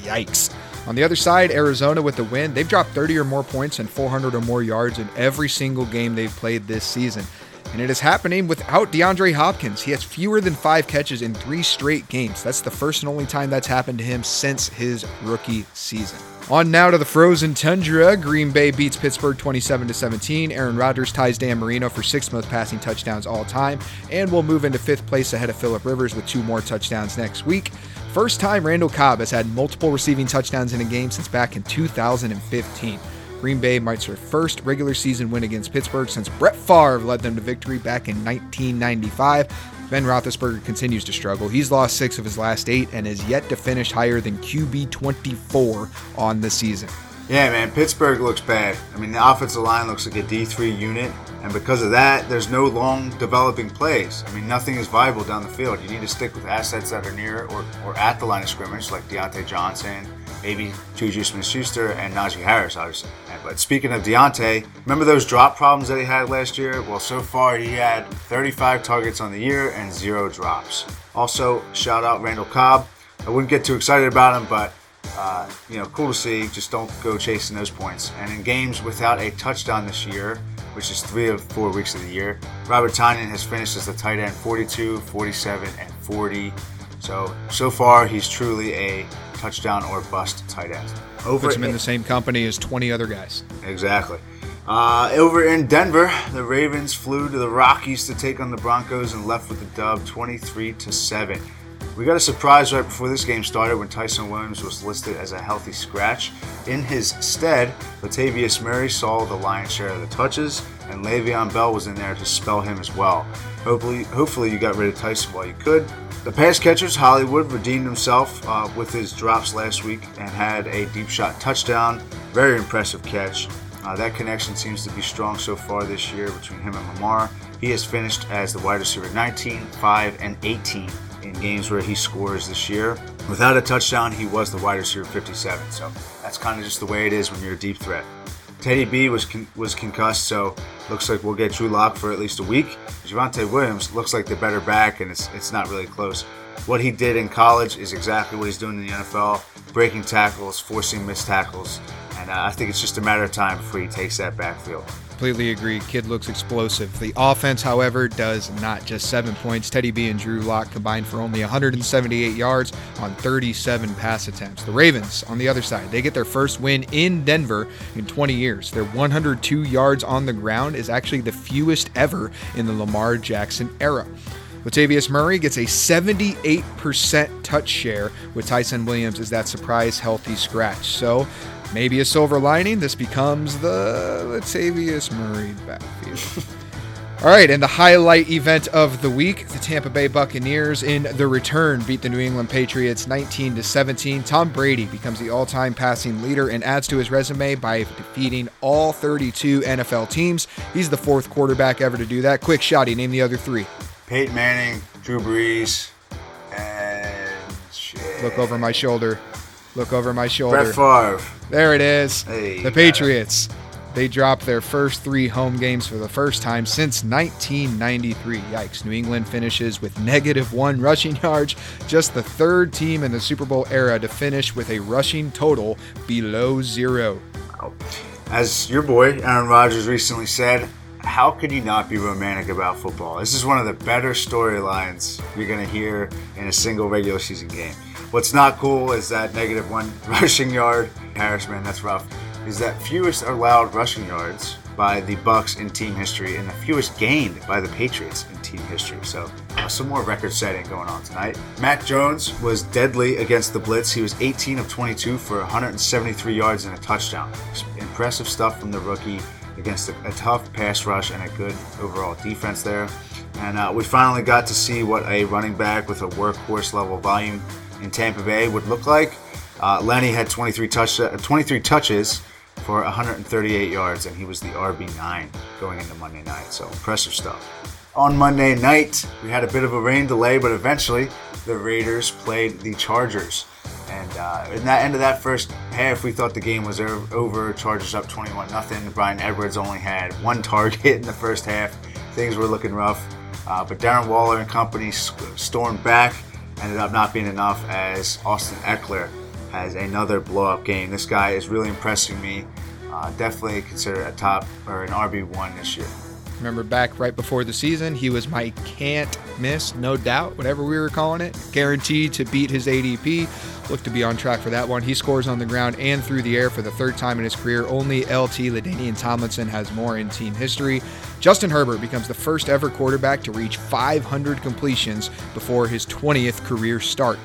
Yikes. On the other side, Arizona with the win, they've dropped 30 or more points and 400 or more yards in every single game they've played this season. And it is happening without DeAndre Hopkins. He has fewer than five catches in three straight games. That's the first and only time that's happened to him since his rookie season. On now to the frozen tundra. Green Bay beats Pittsburgh 27 to 17. Aaron Rodgers ties Dan Marino for sixth most passing touchdowns all time, and will move into fifth place ahead of Philip Rivers with two more touchdowns next week. First time Randall Cobb has had multiple receiving touchdowns in a game since back in 2015. Green Bay marks their first regular season win against Pittsburgh since Brett Favre led them to victory back in 1995. Ben Roethlisberger continues to struggle. He's lost six of his last eight and is yet to finish higher than QB 24 on the season. Yeah, man, Pittsburgh looks bad. I mean, the offensive line looks like a D3 unit, and because of that, there's no long developing plays. I mean, nothing is viable down the field. You need to stick with assets that are near or, or at the line of scrimmage, like Diontae Johnson, maybe Juju Smith-Schuster, and Najee Harris, obviously. But speaking of Diontae, remember those drop problems that he had last year? Well, so far he had 35 targets on the year and zero drops. Also, shout out Randall Cobb. I wouldn't get too excited about him, but uh, you know, cool to see. Just don't go chasing those points. And in games without a touchdown this year, which is three of four weeks of the year, Robert Tonyan has finished as the tight end 42, 47, and 40. So, so far, he's truly a touchdown or bust tight end. Over Puts him in in- the same company as 20 other guys. Exactly. Uh, over in Denver, the Ravens flew to the Rockies to take on the Broncos and left with the dub 23 to 7. We got a surprise right before this game started when Ty'Son Williams was listed as a healthy scratch. In his stead, Latavius Murray saw the lion's share of the touches, and Le'Veon Bell was in there to spell him as well. Hopefully, hopefully you got rid of Ty'Son while you could. The pass catchers, Hollywood, redeemed himself uh, with his drops last week and had a deep shot touchdown. Very impressive catch. Uh, that connection seems to be strong so far this year between him and Lamar. He has finished as the wide receiver 19, 5, and 18 in games where he scores this year. Without a touchdown, he was the wide receiver 57. So that's kind of just the way it is when you're a deep threat. Teddy B was con- was concussed, so looks like we'll get Drew Lock for at least a week. Javonte Williams looks like the better back, and it's it's not really close. What he did in college is exactly what he's doing in the NFL: breaking tackles, forcing missed tackles, and uh, I think it's just a matter of time before he takes that backfield. Completely agree. Kid looks explosive. The offense, however, does not. Just seven points. Teddy B and Drew Lock combined for only 178 yards on 37 pass attempts. The Ravens, on the other side, they get their first win in Denver in 20 years. Their 102 yards on the ground is actually the fewest ever in the Lamar Jackson era. Latavius Murray gets a 78% touch share with Ty'Son Williams as that surprise healthy scratch. So maybe a silver lining, this becomes the Latavius Murray backfield. All right, and the highlight event of the week, the Tampa Bay Buccaneers in the return beat the New England Patriots 19 to 17. Tom Brady becomes the all-time passing leader and adds to his resume by defeating all 32 NFL teams. He's the fourth quarterback ever to do that. Quick shotty, name the other 3. Peyton Manning, Drew Brees, and shit. Look over my shoulder. Look over my shoulder. Brett Favre. There it is. Hey, the. Patriots. They dropped their first three home games for the first time since 1993. Yikes. New England finishes with negative one rushing yards, just the third team in the Super Bowl era to finish with a rushing total below zero. As your boy Aaron Rodgers recently said, how could you not be romantic about football? This is one of the better storylines you're going to hear in a single regular season game. What's not cool is that negative one rushing yard. Harris, man, that's rough. Is that fewest allowed rushing yards by the Bucks in team history, and the fewest gained by the Patriots in team history. So uh, some more record setting going on tonight. Mac Jones was deadly against the blitz. He was 18 of 22 for 173 yards and a touchdown. Impressive stuff from the rookie against a, a tough pass rush and a good overall defense there. And uh, we finally got to see what a running back with a workhorse level volume in Tampa Bay would look like. Uh, Lenny had 23, touch, uh, 23 touches for 138 yards, and he was the RB9 going into Monday night. So impressive stuff. On Monday night, we had a bit of a rain delay, but eventually the Raiders played the Chargers. And uh, in that end of that first half, we thought the game was over. Chargers up 21 nothing. Bryan Edwards only had one target in the first half. Things were looking rough. Uh, but Darren Waller and company stormed back. Ended up not being enough as Austin Ekeler has another blow up game. This guy is really impressing me. Uh, definitely considered a top or an RB1 this year. Remember back right before the season, he was my can't miss, no doubt, whatever we were calling it. Guaranteed to beat his ADP. Look to be on track for that one. He scores on the ground and through the air for the third time in his career. Only LT LaDainian Tomlinson has more in team history. Justin Herbert becomes the first ever quarterback to reach 500 completions before his 20th career start.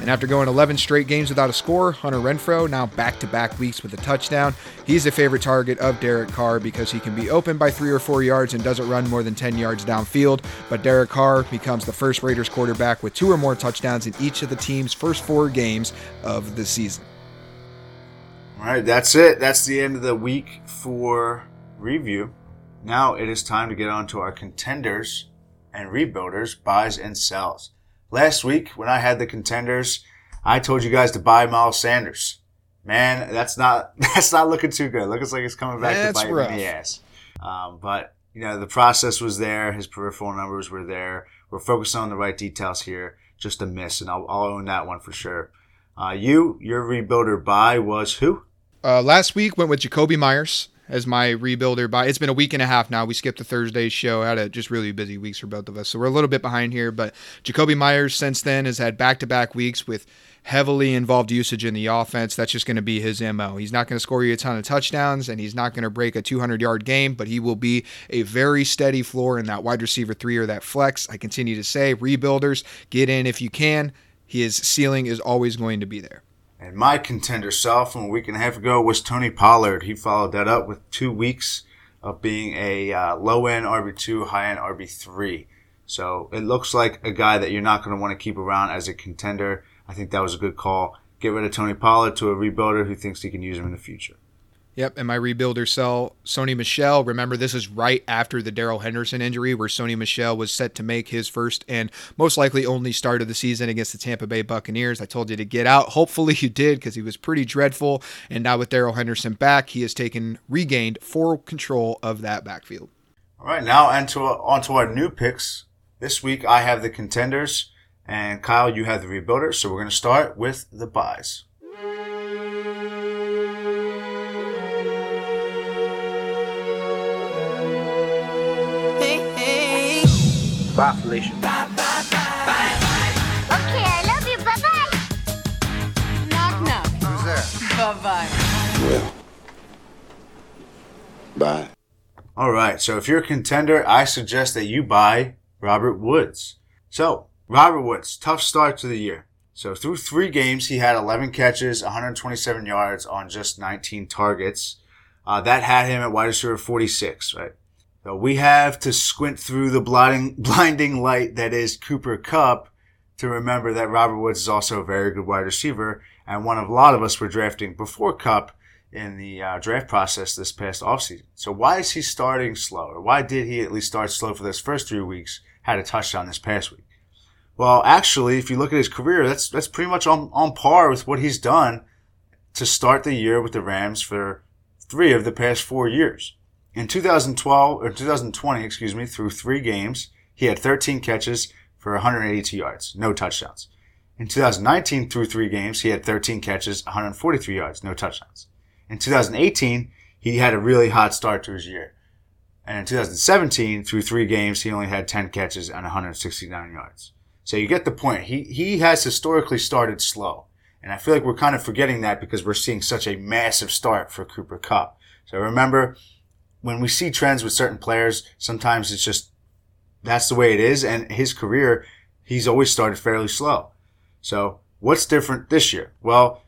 And after going 11 straight games without a score, Hunter Renfrow now back to back weeks with a touchdown. He's a favorite target of Derek Carr because he can be open by three or four yards and doesn't run more than 10 yards downfield. But Derek Carr becomes the first Raiders quarterback with two or more touchdowns in each of the team's first four games of the season. All right, that's it. That's the end of the week for review. Now it is time to get on to our contenders and rebuilders, buys and sells. Last week, when I had the contenders, I told you guys to buy Miles Sanders. Man, that's not that's not looking too good. Looks like it's coming back That's to bite rough. me in the ass. Um, but you know, the process was there. His peripheral numbers were there. We're focusing on the right details here. Just a miss, and I'll, I'll own that one for sure. Uh, you, your rebuilder buy was who? Uh, last week went with Jakobi Meyers as my rebuilder. By it's been a week and a half now. We skipped the Thursday show. Had a just really busy weeks for both of us, so we're a little bit behind here. But Jakobi Meyers since then has had back-to-back weeks with heavily involved usage in the offense. That's just going to be his MO. He's not going to score you a ton of touchdowns and he's not going to break a 200 yard game, but he will be a very steady floor in that wide receiver three or that flex. I continue to say, rebuilders, get in if you can. His ceiling is always going to be there. And my contender self from a week and a half ago was Tony Pollard. He followed that up with two weeks of being a uh, low end RB2, high end RB3. So it looks like a guy that you're not going to want to keep around as a contender. I think that was a good call. Get rid of Tony Pollard to a rebuilder who thinks he can use him in the future. Yep, and my rebuilder sell Sony Michel. Remember, this is right after the Darrell Henderson injury, where Sony Michel was set to make his first and most likely only start of the season against the Tampa Bay Buccaneers. I told you to get out. Hopefully, you did because he was pretty dreadful. And now with Darrell Henderson back, he has taken regained full control of that backfield. All right, now onto onto our new picks. This week, I have the contenders, and Kyle, you have the rebuilders. So we're going to start with the buys. Bye, Felicia. Okay, I love you. Bye bye. Knock, knock. Who's there? Bye-bye. Well. Bye. All right, so if you're a contender, I suggest that you buy Robert Woods. So, Robert Woods, tough start to the year. So, through three games, he had 11 catches, 127 yards on just 19 targets. Uh, that had him at wide receiver 46, right? So, we have to squint through the blinding, blinding light that is Cooper Kupp to remember that Robert Woods is also a very good wide receiver and one of a lot of us were drafting before Kupp in the uh, draft process this past offseason. So why is he starting slow? Or why did he at least start slow for those first three weeks? Had a touchdown this past week. Well, actually, if you look at his career, that's that's pretty much on, on par with what he's done to start the year with the Rams for three of the past four years. In 2012 or 2020, excuse me, through three games, he had 13 catches for 182 yards, no touchdowns. In 2019, through three games, he had 13 catches, 143 yards, no touchdowns. In 2018, he had a really hot start to his year. And in 2017, through three games, he only had 10 catches and 169 yards. So you get the point. He, he has historically started slow. And I feel like we're kind of forgetting that because we're seeing such a massive start for Cooper Kupp. So remember, when we see trends with certain players, sometimes it's just, that's the way it is. And his career, he's always started fairly slow. So what's different this year? Well,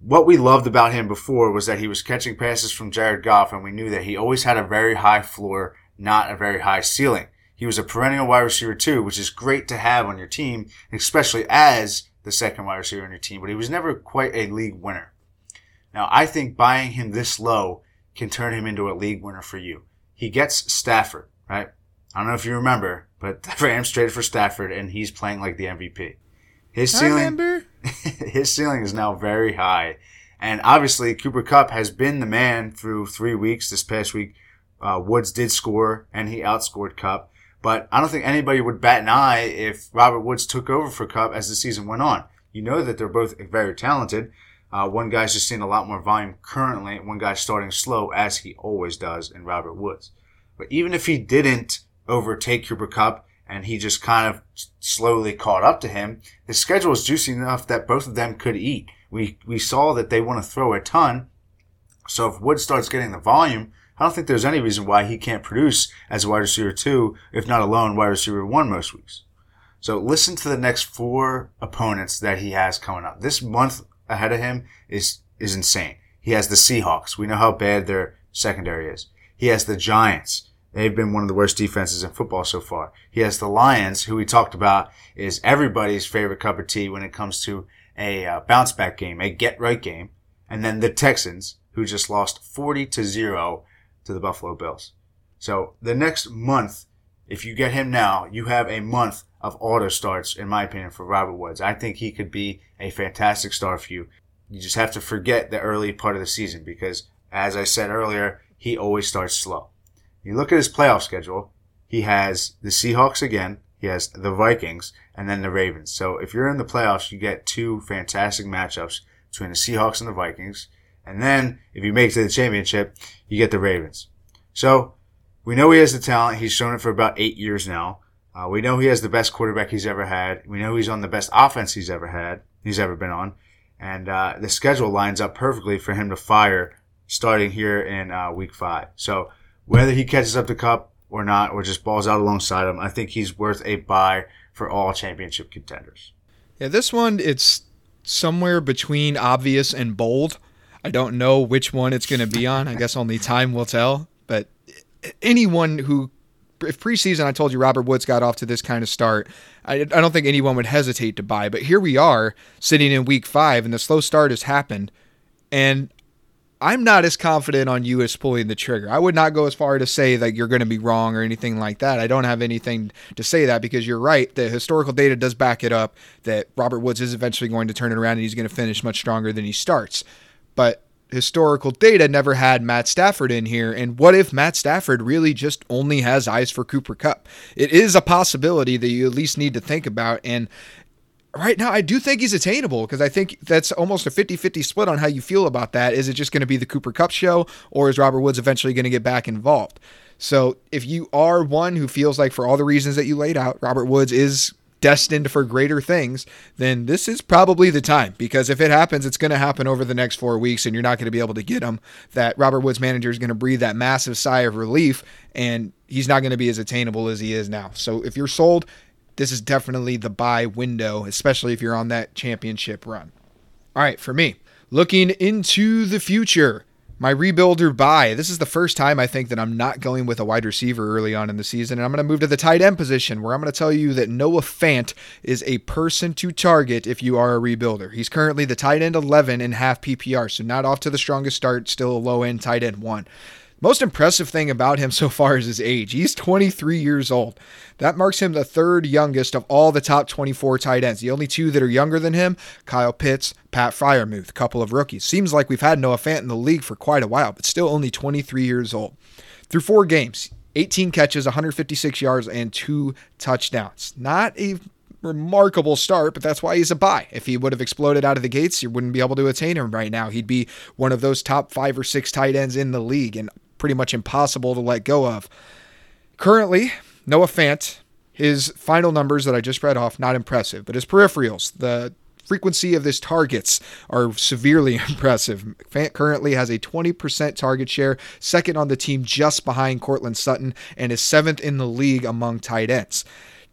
what we loved about him before was that he was catching passes from Jared Goff, and we knew that he always had a very high floor, not a very high ceiling. He was a perennial wide receiver too, which is great to have on your team, especially as the second wide receiver on your team, but he was never quite a league winner. Now, I think buying him this low can turn him into a league winner for you. He gets Stafford, right? I don't know if you remember, but Rams traded for Stafford, and he's playing like the MVP. His ceiling, remember. his ceiling is now very high. And obviously, Cooper Kupp has been the man through three weeks. This past week, uh, Woods did score and he outscored Kupp. But I don't think anybody would bat an eye if Robert Woods took over for Kupp as the season went on. You know that they're both very talented. Uh, one guy's just seeing a lot more volume currently. One guy's starting slow, as he always does in Robert Woods. But even if he didn't overtake Cooper Kupp and he just kind of slowly caught up to him, the schedule is juicy enough that both of them could eat. We, we saw that they want to throw a ton. So if Woods starts getting the volume, I don't think there's any reason why he can't produce as a wide receiver two, if not alone wide receiver one most weeks. So listen to the next four opponents that he has coming up. This month ahead of him is, is insane. He has the Seahawks. We know how bad their secondary is. He has the Giants. They've been one of the worst defenses in football so far. He has the Lions, who we talked about is everybody's favorite cup of tea when it comes to a uh, bounce back game, a get right game. And then the Texans, who just lost 40 to 0 to the Buffalo Bills. So the next month, if you get him now, you have a month of auto starts, in my opinion, for Robert Woods. I think he could be a fantastic star for you. You just have to forget the early part of the season because, as I said earlier, he always starts slow. You look at his playoff schedule, he has the Seahawks again, he has the Vikings, and then the Ravens. So if you're in the playoffs, you get two fantastic matchups between the Seahawks and the Vikings. And then if you make it to the championship, you get the Ravens. So we know he has the talent. He's shown it for about eight years now. Uh, we know he has the best quarterback he's ever had. We know he's on the best offense he's ever had. he's ever been on. And uh, the schedule lines up perfectly for him to fire starting here in uh, week five. So whether he catches up the Kupp or not, or just balls out alongside him, I think he's worth a buy for all championship contenders. Yeah, this one, it's somewhere between obvious and bold. I don't know which one it's going to be on. I guess only time will tell. But anyone who, if preseason I told you Robert Woods got off to this kind of start, I, I don't think anyone would hesitate to buy. But here we are sitting in week five, and the slow start has happened. And I'm not as confident on you as pulling the trigger. I would not go as far to say that you're going to be wrong or anything like that. I don't have anything to say that because you're right. The historical data does back it up that Robert Woods is eventually going to turn it around and he's going to finish much stronger than he starts. But historical data never had Matt Stafford in here. And what if Matt Stafford really just only has eyes for Cooper Kupp? It is a possibility that you at least need to think about. And right now I do think he's attainable because I think that's almost a 50-50 split on how you feel about that. Is it just going to be the Cooper Kupp show or is Robert Woods eventually going to get back involved? So if you are one who feels like for all the reasons that you laid out, Robert Woods is destined for greater things, then this is probably the time because if it happens, it's going to happen over the next four weeks and you're not going to be able to get him. That Robert Woods manager is going to breathe that massive sigh of relief and he's not going to be as attainable as he is now. So if you're sold, this is definitely the buy window, especially if you're on that championship run. All right, for me, looking into the future, my rebuilder buy. This is the first time I think that I'm not going with a wide receiver early on in the season. And I'm going to move to the tight end position where I'm going to tell you that Noah Fant is a person to target if you are a rebuilder. He's currently the tight end 11 in half PPR, so not off to the strongest start, still a low end tight end one. Most impressive thing about him so far is his age. He's 23 years old. That marks him the third youngest of all the top 24 tight ends. The only two that are younger than him, Kyle Pitts, Pat Freiermuth, couple of rookies. Seems like we've had Noah Fant in the league for quite a while, but still only 23 years old. Through four games, 18 catches, 156 yards, and two touchdowns. Not a remarkable start, but that's why he's a buy. If he would have exploded out of the gates, you wouldn't be able to attain him right now. He'd be one of those top five or six tight ends in the league and pretty much impossible to let go of. Currently, Noah Fant, his final numbers that I just read off, not impressive, but his peripherals, the frequency of his targets are severely impressive. Fant currently has a 20% target share, second on the team just behind Courtland Sutton, and is seventh in the league among tight ends.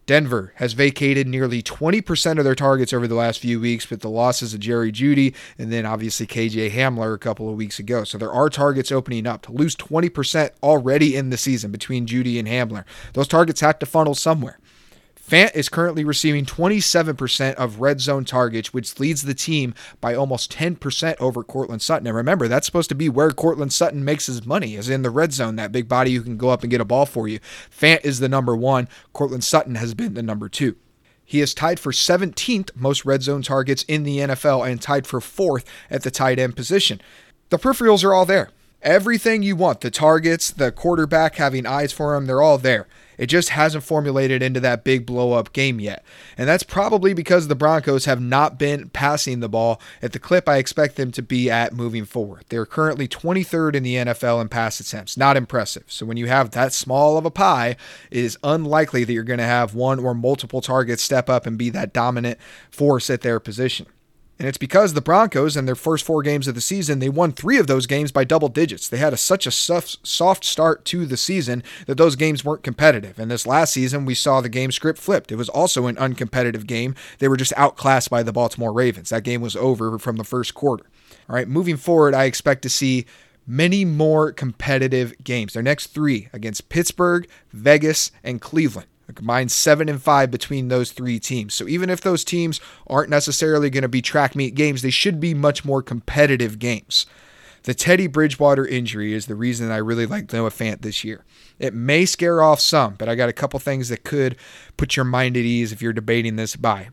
Denver has vacated nearly 20% of their targets over the last few weeks, with the losses of Jerry Jeudy and then obviously KJ Hamler a couple of weeks ago. So there are targets opening up. To lose 20% already in the season between Jeudy and Hamler, those targets have to funnel somewhere. Fant is currently receiving 27% of red zone targets, which leads the team by almost 10% over Courtland Sutton. And remember, that's supposed to be where Courtland Sutton makes his money, is in the red zone, that big body who can go up and get a ball for you. Fant is the number one. Courtland Sutton has been the number two. He is tied for 17th most red zone targets in the NFL and tied for fourth at the tight end position. The peripherals are all there. Everything you want, the targets, the quarterback having eyes for him, they're all there. It just hasn't formulated into that big blow up game yet. And that's probably because the Broncos have not been passing the ball at the clip I expect them to be at moving forward. They're currently 23rd in the NFL in pass attempts. Not impressive. So when you have that small of a pie, it is unlikely that you're going to have one or multiple targets step up and be that dominant force at their position. And it's because the Broncos, in their first four games of the season, they won three of those games by double digits. They had a, such a soft start to the season that those games weren't competitive. And this last season, we saw the game script flipped. It was also an uncompetitive game. They were just outclassed by the Baltimore Ravens. That game was over from the first quarter. All right, moving forward, I expect to see many more competitive games. Their next three against Pittsburgh, Vegas, and Cleveland. Combined seven and five between those three teams. So even if those teams aren't necessarily going to be track meet games, they should be much more competitive games. The Teddy Bridgewater injury is the reason I really like Noah Fant this year. It may scare off some, but I got a couple things that could put your mind at ease if you're debating this buy.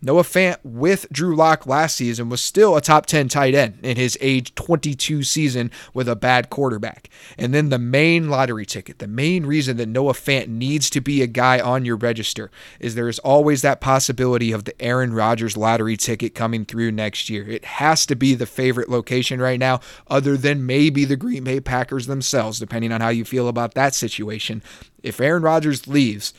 Noah Fant with Drew Lock last season was still a top 10 tight end in his age 22 season with a bad quarterback. And then the main lottery ticket, the main reason that Noah Fant needs to be a guy on your register is there is always that possibility of the Aaron Rodgers lottery ticket coming through next year. It has to be the favorite location right now, other than maybe the Green Bay Packers themselves, depending on how you feel about that situation. If Aaron Rodgers leaves,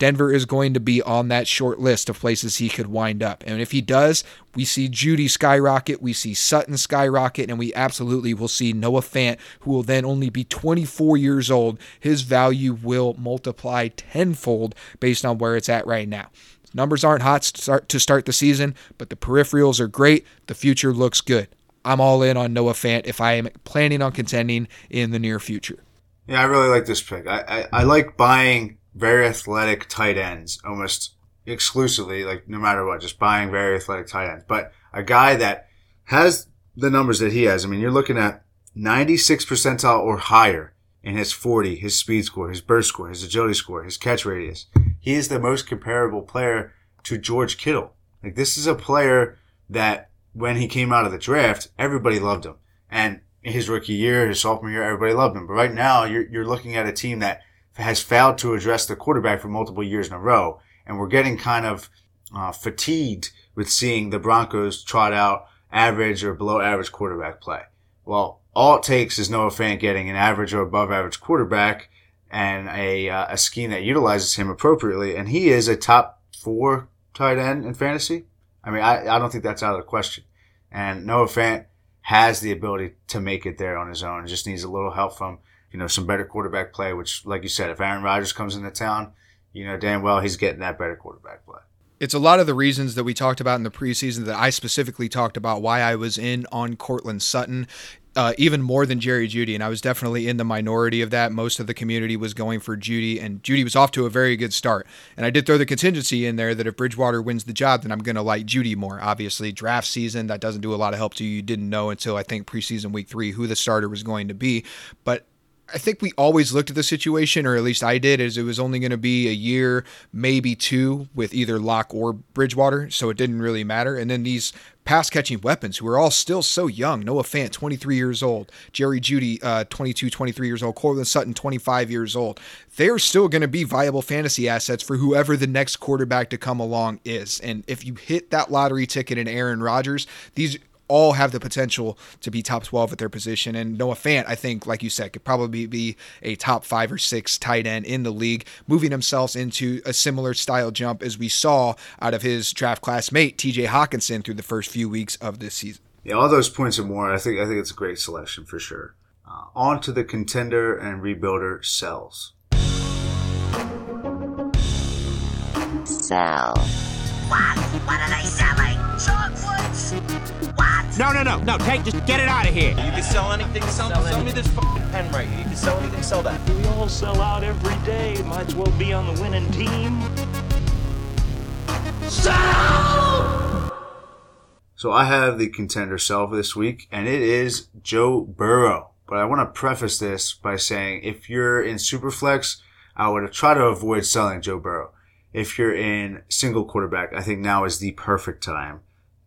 Denver is going to be on that short list of places he could wind up. And if he does, we see Jeudy skyrocket, we see Sutton skyrocket, and we absolutely will see Noah Fant, who will then only be 24 years old. His value will multiply tenfold based on where it's at right now. Numbers aren't hot to start the season, but the peripherals are great. The future looks good. I'm all in on Noah Fant if I am planning on contending in the near future. Yeah, I really like this pick. I, I, I like buying very athletic tight ends almost exclusively, like no matter what, just buying very athletic tight ends. But a guy that has the numbers that he has, I mean, you're looking at 96 percentile or higher in his 40, his speed score, his burst score, his agility score, his catch radius. He is the most comparable player to George Kittle. Like this is a player that when he came out of the draft, everybody loved him. And his rookie year, his sophomore year, everybody loved him. But right now, you're, you're looking at a team that has failed to address the quarterback for multiple years in a row. And we're getting kind of uh, fatigued with seeing the Broncos trot out average or below average quarterback play. Well, all it takes is Noah Fant getting an average or above average quarterback and a, uh, a scheme that utilizes him appropriately. And he is a top four tight end in fantasy. I mean, I, I don't think that's out of the question. And Noah Fant has the ability to make it there on his own. Just needs a little help from, you know, some better quarterback play, which, like you said, if Aaron Rodgers comes into town, you know damn well he's getting that better quarterback play. It's a lot of the reasons that we talked about in the preseason that I specifically talked about why I was in on Courtland Sutton uh, even more than Jerry Jeudy, and I was definitely in the minority of that. Most of the community was going for Jeudy, and Jeudy was off to a very good start. And I did throw the contingency in there that if Bridgewater wins the job, then I'm going to like Jeudy more. Obviously, draft season that doesn't do a lot of help to you. You didn't know until I think preseason week three who the starter was going to be, but I think we always looked at the situation, or at least I did, as it was only going to be a year, maybe two, with either Lock or Bridgewater, so it didn't really matter. And then these pass catching weapons who are all still so young Noah Fant, 23 years old, Jerry Jeudy, uh, 22, 23 years old, Courtland Sutton, 25 years old. They're still going to be viable fantasy assets for whoever the next quarterback to come along is. And if you hit that lottery ticket in Aaron Rodgers, these all have the potential to be top 12 at their position. And Noah Fant, I think, like you said, could probably be a top five or six tight end in the league, moving himself into a similar style jump as we saw out of his draft classmate, TJ Hockenson, through the first few weeks of this season. Yeah, all those points and more. I think I think it's a great selection for sure. Uh, on to the contender and rebuilder cells. Sell. What? What are they selling? Chocolates. No, no, no, no. Take, just get it out of here. You can sell anything. Sell, sell, sell me this fucking pen right here. You can sell anything. Sell that. We all sell out every day. Might as well be on the winning team. Sell. So I have the contender sell for this week, and it is Joe Burrow. But I want to preface this by saying if you're in Superflex, I would try to avoid selling Joe Burrow. If you're in single quarterback, I think now is the perfect time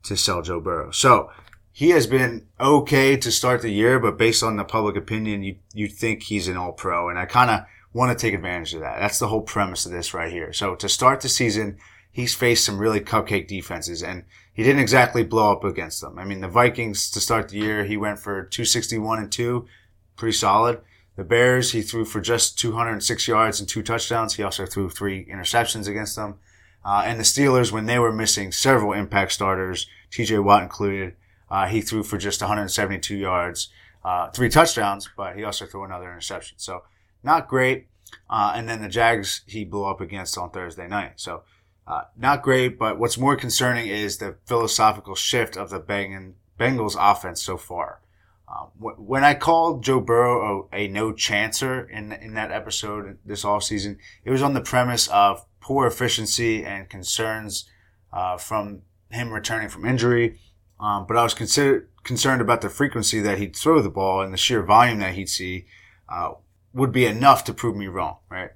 to sell Joe Burrow. So he has been okay to start the year, but based on the public opinion, you you think he's an all pro, and I kind of want to take advantage of that. That's the whole premise of this right here. So to start the season, he's faced some really cupcake defenses, and he didn't exactly blow up against them. I mean, the Vikings to start the year, he went for 261 and two, pretty solid. The Bears, he threw for just 206 yards and two touchdowns. He also threw three interceptions against them. Uh, and the Steelers, when they were missing several impact starters, TJ Watt included, uh, he threw for just 172 yards, uh, three touchdowns, but he also threw another interception. So not great. Uh, and then the Jags he blew up against on Thursday night. So uh, not great, but what's more concerning is the philosophical shift of the Bengals offense so far. Um, when I called Joe Burrow a, a, no chancer in in that episode this off season, it was on the premise of poor efficiency and concerns uh, from him returning from injury. Um, but I was consider- concerned about the frequency that he'd throw the ball and the sheer volume that he'd see uh, would be enough to prove me wrong, right?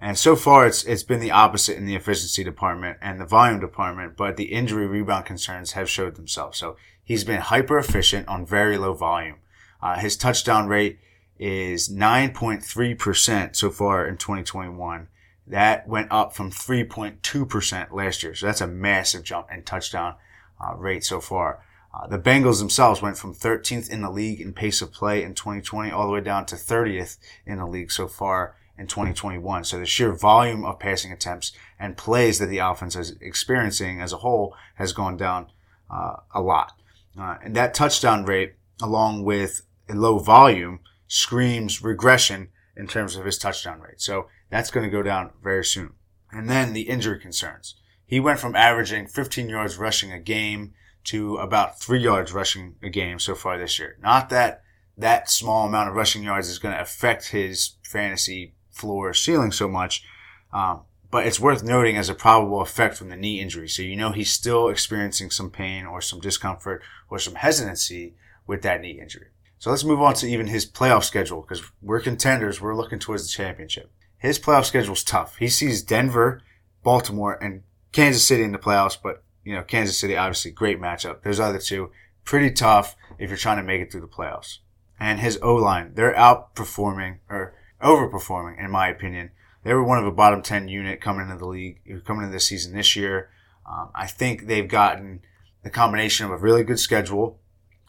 And so far, it's it's been the opposite in the efficiency department and the volume department, but the injury rebound concerns have showed themselves. So he's been hyper efficient on very low volume. Uh, his touchdown rate is 9.3% so far in 2021. That went up from 3.2% last year. So that's a massive jump in touchdown uh, rate so far. Uh, the Bengals themselves went from 13th in the league in pace of play in 2020 all the way down to 30th in the league so far in 2021. So the sheer volume of passing attempts and plays that the offense is experiencing as a whole has gone down uh, a lot. Uh, and that touchdown rate, along with a low volume, screams regression in terms of his touchdown rate. So that's going to go down very soon. And then the injury concerns. He went from averaging 15 yards rushing a game to about three yards rushing a game so far this year. Not that that small amount of rushing yards is going to affect his fantasy floor ceiling so much. Um, but it's worth noting as a probable effect from the knee injury. So you know he's still experiencing some pain or some discomfort or some hesitancy with that knee injury. So let's move on to even his playoff schedule because we're contenders. We're looking towards the championship. His playoff schedule is tough. He sees Denver, Baltimore, and Kansas City in the playoffs, but you know Kansas City obviously great matchup. Those other two pretty tough if you're trying to make it through the playoffs. And his O line, they're outperforming or overperforming in my opinion. They were one of a bottom ten unit coming into the league, coming into the season this year. Um, I think they've gotten the combination of a really good schedule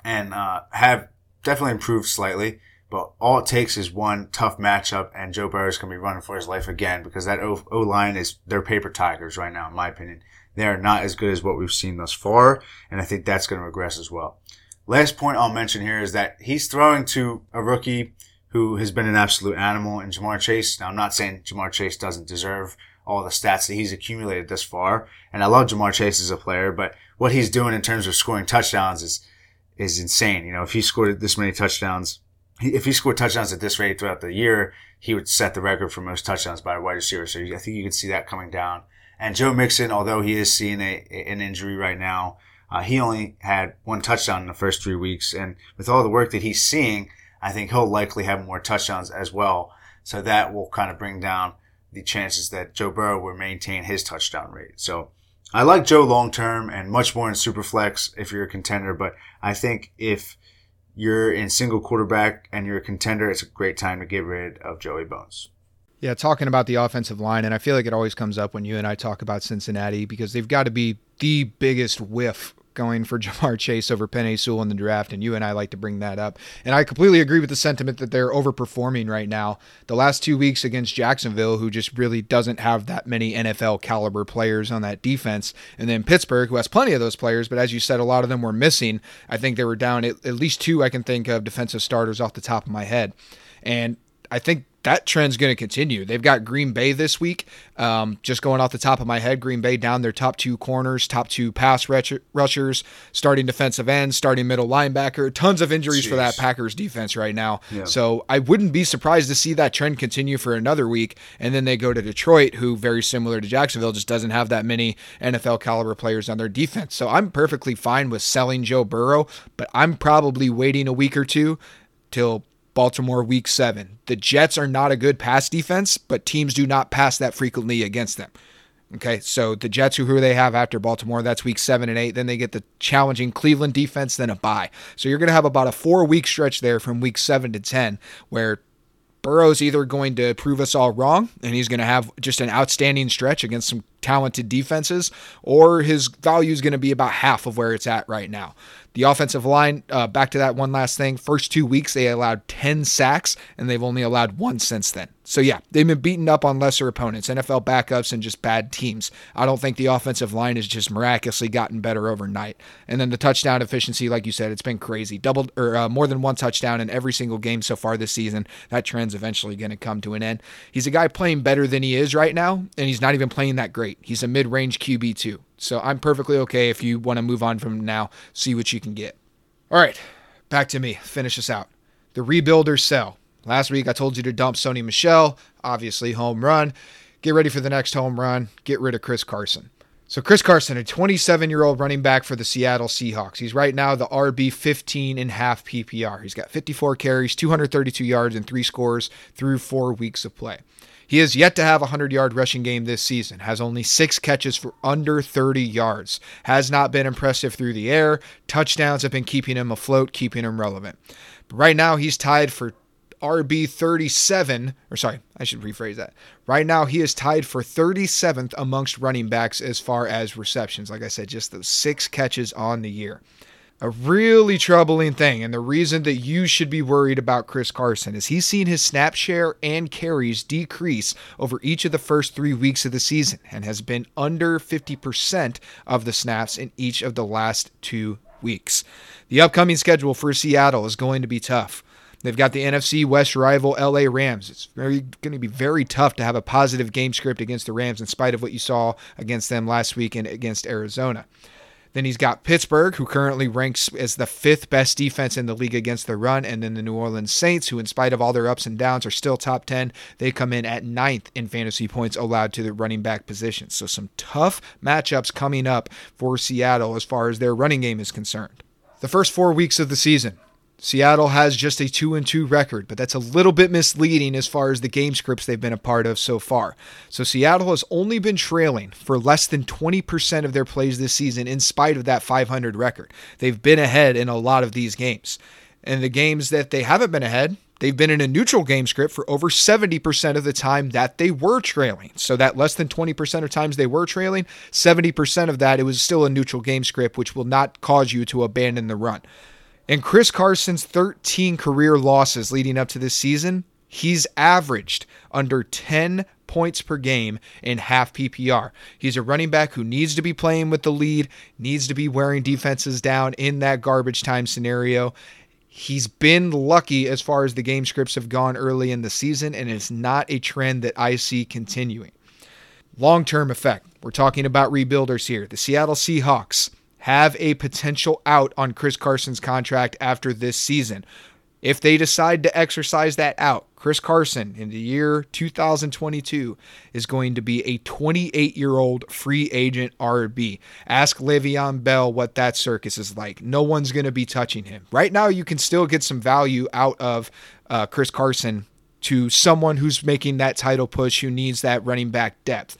and uh, have definitely improved slightly. But all it takes is one tough matchup, and Joe Burrow's going to be running for his life again because that O line is they're paper tigers right now, in my opinion. They are not as good as what we've seen thus far, and I think that's going to regress as well. Last point I'll mention here is that he's throwing to a rookie who has been an absolute animal in Ja'Marr Chase. Now, I'm not saying Ja'Marr Chase doesn't deserve all the stats that he's accumulated thus far, and I love Ja'Marr Chase as a player, but what he's doing in terms of scoring touchdowns is is insane. You know, if he scored this many touchdowns if he scored touchdowns at this rate throughout the year, he would set the record for most touchdowns by a wide receiver. So I think you could see that coming down. And Joe Mixon, although he is seeing a, an injury right now, uh, he only had one touchdown in the first three weeks. And with all the work that he's seeing, I think he'll likely have more touchdowns as well. So that will kind of bring down the chances that Joe Burrow will maintain his touchdown rate. So I like Joe long term and much more in Superflex if you're a contender. But I think if you're in single quarterback and you're a contender, it's a great time to get rid of Joey Bones. Yeah, talking about the offensive line, and I feel like it always comes up when you and I talk about Cincinnati because they've got to be the biggest whiff going for Ja'Marr Chase over Penei Sewell in the draft, and you and I like to bring that up. And I completely agree with the sentiment that they're overperforming right now. The last two weeks against Jacksonville, who just really doesn't have that many NFL caliber players on that defense, and then Pittsburgh, who has plenty of those players, but as you said, a lot of them were missing. I think they were down at, at least two I can think of defensive starters off the top of my head. And I think that trend's going to continue. They've got Green Bay this week. Um, just going off the top of my head, Green Bay down their top two corners, top two pass rushers, starting defensive end, starting middle linebacker. Tons of injuries Jeez. for that Packers defense right now. Yeah. So I wouldn't be surprised to see that trend continue for another week. And then they go to Detroit, who very similar to Jacksonville, just doesn't have that many NFL caliber players on their defense. So I'm perfectly fine with selling Joe Burrow, but I'm probably waiting a week or two till Baltimore week seven. The Jets are not a good pass defense, but teams do not pass that frequently against them. Okay, so the Jets, who who they have after Baltimore, that's week seven and eight. Then they get the challenging Cleveland defense, then a bye. So you're going to have about a four week stretch there from week seven to 10 where Burrow's either going to prove us all wrong and he's going to have just an outstanding stretch against some talented defenses, or his value is going to be about half of where it's at right now. The offensive line, uh, back to that one last thing. First two weeks, they allowed 10 sacks, and they've only allowed one since then. So, yeah, they've been beaten up on lesser opponents, NFL backups, and just bad teams. I don't think the offensive line has just miraculously gotten better overnight. And then the touchdown efficiency, like you said, it's been crazy. Doubled or uh, more than one touchdown in every single game so far this season. That trend's eventually going to come to an end. He's a guy playing better than he is right now, and he's not even playing that great. He's a mid range QB, too. So I'm perfectly okay if you want to move on from now, see what you can get. All right, back to me. Finish this out. The rebuilders sell. Last week I told you to dump Sony Michel, obviously home run. Get ready for the next home run. Get rid of Chris Carson. So Chris Carson, a 27-year-old running back for the Seattle Seahawks. He's right now the RB 15 and half PPR. He's got 54 carries, 232 yards, and three scores through four weeks of play. He has yet to have a 100 yard rushing game this season, has only six catches for under 30 yards, has not been impressive through the air. Touchdowns have been keeping him afloat, keeping him relevant. But right now, he's tied for RB 37, or sorry, I should rephrase that. Right now, he is tied for 37th amongst running backs as far as receptions. Like I said, just those six catches on the year. a really troubling thing. And the reason that you should be worried about Chris Carson is he's seen his snap share and carries decrease over each of the first three weeks of the season and has been under 50% of the snaps in each of the last two weeks. The upcoming schedule for Seattle is going to be tough. They've got the NFC West rival LA Rams. It's very going to be very tough to have a positive game script against the Rams in spite of what you saw against them last week and against Arizona. Then he's got Pittsburgh, who currently ranks as the fifth best defense in the league against the run. And then the New Orleans Saints, who, in spite of all their ups and downs, are still top 10. They come in at ninth in fantasy points allowed to the running back position. So some tough matchups coming up for Seattle as far as their running game is concerned. The first four weeks of the season, Seattle has just a 2 and 2 record, but that's a little bit misleading as far as the game scripts they've been a part of so far. So Seattle has only been trailing for less than 20% of their plays this season in spite of that 500 record. They've been ahead in a lot of these games. And the games that they haven't been ahead, they've been in a neutral game script for over 70% of the time that they were trailing. So that less than 20% of times they were trailing, 70% of that it was still a neutral game script which will not cause you to abandon the run. In Chris Carson's 13 career losses leading up to this season, he's averaged under 10 points per game in half PPR. He's a running back who needs to be playing with the lead, needs to be wearing defenses down in that garbage time scenario. He's been lucky as far as the game scripts have gone early in the season, and it's not a trend that I see continuing. Long term effect. We're talking about rebuilders here. The Seattle Seahawks have a potential out on Chris Carson's contract after this season. If they decide to exercise that out, Chris Carson in the year 2022 is going to be a 28 year old free agent RB. Ask Le'Veon Bell what that circus is like. No one's going to be touching him. Right now, you can still get some value out of uh, Chris Carson to someone who's making that title push who needs that running back depth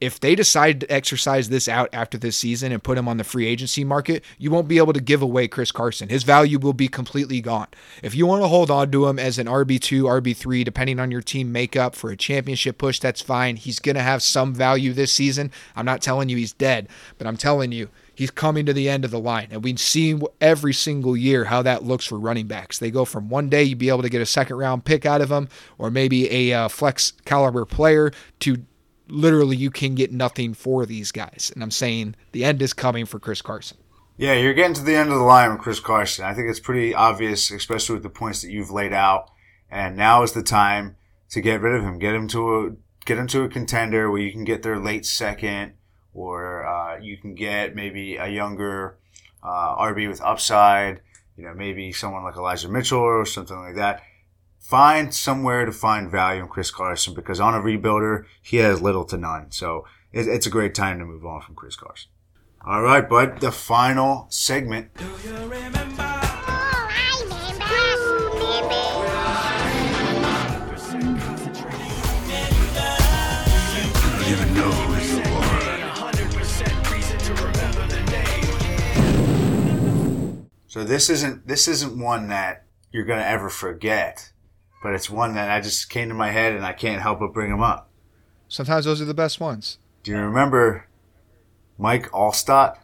if they decide to exercise this out after this season and put him on the free agency market, you won't be able to give away Chris Carson. His value will be completely gone. If you want to hold on to him as an RB2, RB3, depending on your team makeup for a championship push, that's fine. He's going to have some value this season. I'm not telling you he's dead, but I'm telling you he's coming to the end of the line. And we've seen every single year how that looks for running backs. They go from one day you'd be able to get a second round pick out of them or maybe a uh, flex caliber player to literally you can get nothing for these guys. And I'm saying the end is coming for Chris Carson. Yeah, you're getting to the end of the line with Chris Carson. I think it's pretty obvious, especially with the points that you've laid out. And now is the time to get rid of him. Get him to a get him to a contender where you can get their late second, or uh, you can get maybe a younger uh, RB with upside. You know, maybe someone like Elijah Mitchell or something like that find somewhere to find value in Chris Carson because on a rebuilder, he has little to none. So it's a great time to move on from Chris Carson. All right, bud, the final segment. Do you remember? So this isn't this isn't one that you're gonna ever forget but it's one that I just came to my head and I can't help but bring them up. Sometimes those are the best ones. Do you remember Mike Alstott?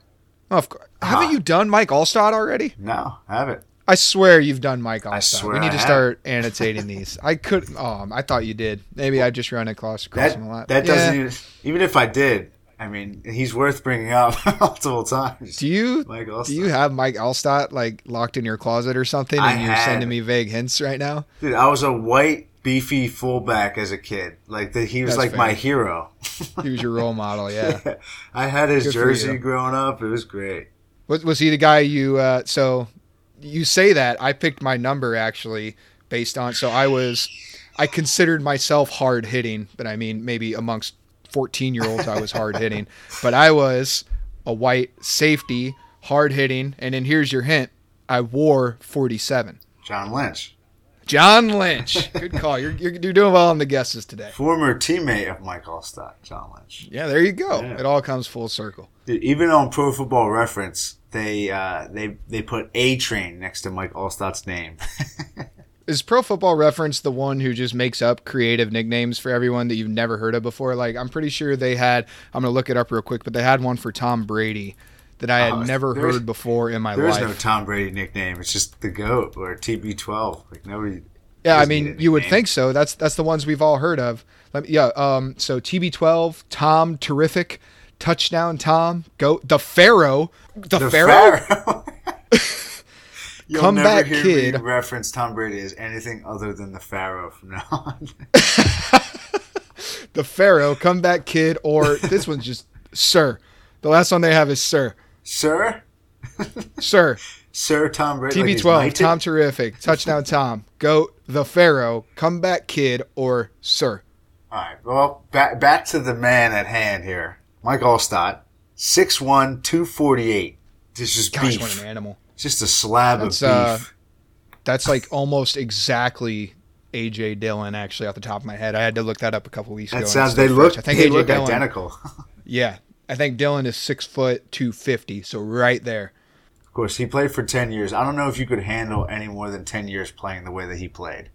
Oh, of course. Haven't uh, you done Mike Alstott already? No, I haven't. I swear you've done Mike Alstott. I swear we need I to have. start annotating these. I could. Oh, I thought you did. Maybe I just run across, across That, him a lot. that Yeah. doesn't even, even if I did, I mean, he's worth bringing up multiple times. Do you Mike do you have Mike Alstott like locked in your closet or something, I and you're had- sending me vague hints right now? Dude, I was a white, beefy fullback as a kid. Like, the, he was That's like fair. my hero. He was your role model, yeah. I had his Good jersey growing up. It was great. Was, was he the guy you? Uh, so you say that I picked my number actually based on. So I was, I considered myself hard hitting, but I mean maybe amongst fourteen year olds I was hard hitting, but I was a white safety, hard hitting, and then here's your hint: I wore forty seven. John Lynch, John Lynch, good call. You're, you're you're doing well on the guesses today. former teammate of Mike Alstott, John Lynch. Yeah, there you go. Yeah. It all comes full circle. Dude, even on Pro Football Reference, they uh, they they put A Train next to Mike Alstott's name. Is Pro Football Reference the one who just makes up creative nicknames for everyone that you've never heard of before? Like, I'm pretty sure they had, I'm going to look it up real quick, but they had one for Tom Brady that I had Oh, never heard before in my There is life. There's no Tom Brady nickname. It's just the GOAT or TB12. Like nobody. Yeah, I mean, you would think so. That's that's the ones we've all heard of. Let me, yeah. Um. So TB12, Tom, terrific, touchdown, Tom, go the Pharaoh, the, The Pharaoh. Pharaoh. You'll Comeback never hear kid. me reference Tom Brady as anything other than the Pharaoh from now on. the Pharaoh, comeback kid, or this one's just Sir. The last one they have is Sir, Sir, Sir. Sir Tom Brady. like he's TB12, knighted? Tom, terrific, touchdown, Tom, goat, the Pharaoh, comeback kid, or Sir. All right. Well, back back to the man at hand here, Mike Alstott, 6'1", 248. This is Gosh, beef. what an animal. Just a slab That's, of uh, beef. That's like almost exactly AJ Dillon, actually, off the top of my head. I had to look that up a couple weeks ago. that sounds. They look. I think they AJ look Dillon, identical. Yeah, I think Dillon is six foot two fifty, so right there. Of course, he played for ten years. I don't know if you could handle any more than ten years playing the way that he played.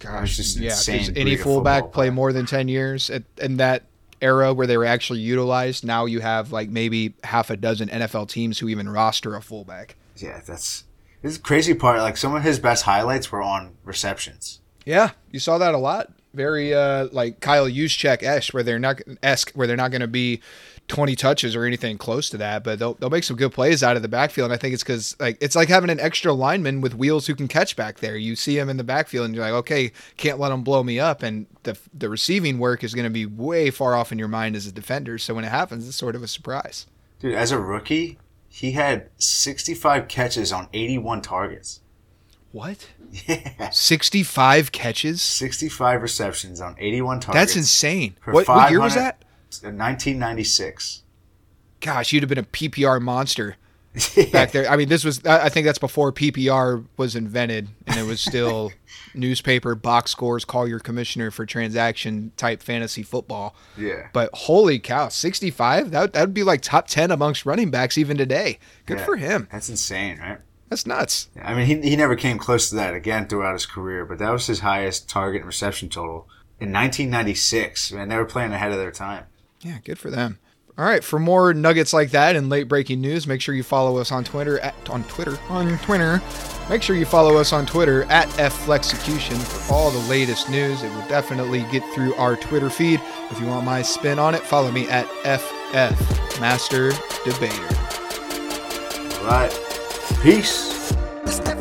Gosh, just yeah. Does any fullback play more than ten years at, in that era where they were actually utilized? Now you have like maybe half a dozen NFL teams who even roster a fullback. Yeah, that's this is the crazy part. Like some of his best highlights were on receptions. Yeah, you saw that a lot. Very uh, like Kyle Juszczyk esque, where they're not esque, where they're not going to be twenty touches or anything close to that, but they'll they'll make some good plays out of the backfield. And I think it's because like it's like having an extra lineman with wheels who can catch back there. You see him in the backfield, and you're like, okay, can't let him blow me up. And the the receiving work is going to be way far off in your mind as a defender. So when it happens, it's sort of a surprise. Dude, as a rookie, he had 65 catches on 81 targets. What? Yeah. Sixty five catches? 65 receptions on 81 targets. That's insane. What, what year was that? 1996. Gosh, you'd have been a PPR monster. Back there. I mean, this was. I think that's before PPR was invented, and it was still newspaper box scores. Call your commissioner for transaction type fantasy football. Yeah. But holy cow, sixty-five. That that would be like top ten amongst running backs even today. Good Yeah. for him. That's insane, right? That's nuts. I mean, he, he never came close to that again throughout his career, but that was his highest target and reception total in 1996. Man, they were playing ahead of their time. Yeah, good for them. All right, for more nuggets like that and late breaking news, make sure you follow us on Twitter at on Twitter on Twitter. Make sure you follow us on Twitter at FFlexecution for all the latest news. It will definitely get through our Twitter feed. If you want my spin on it, follow me at FF Master Debater. All right. Peace. Step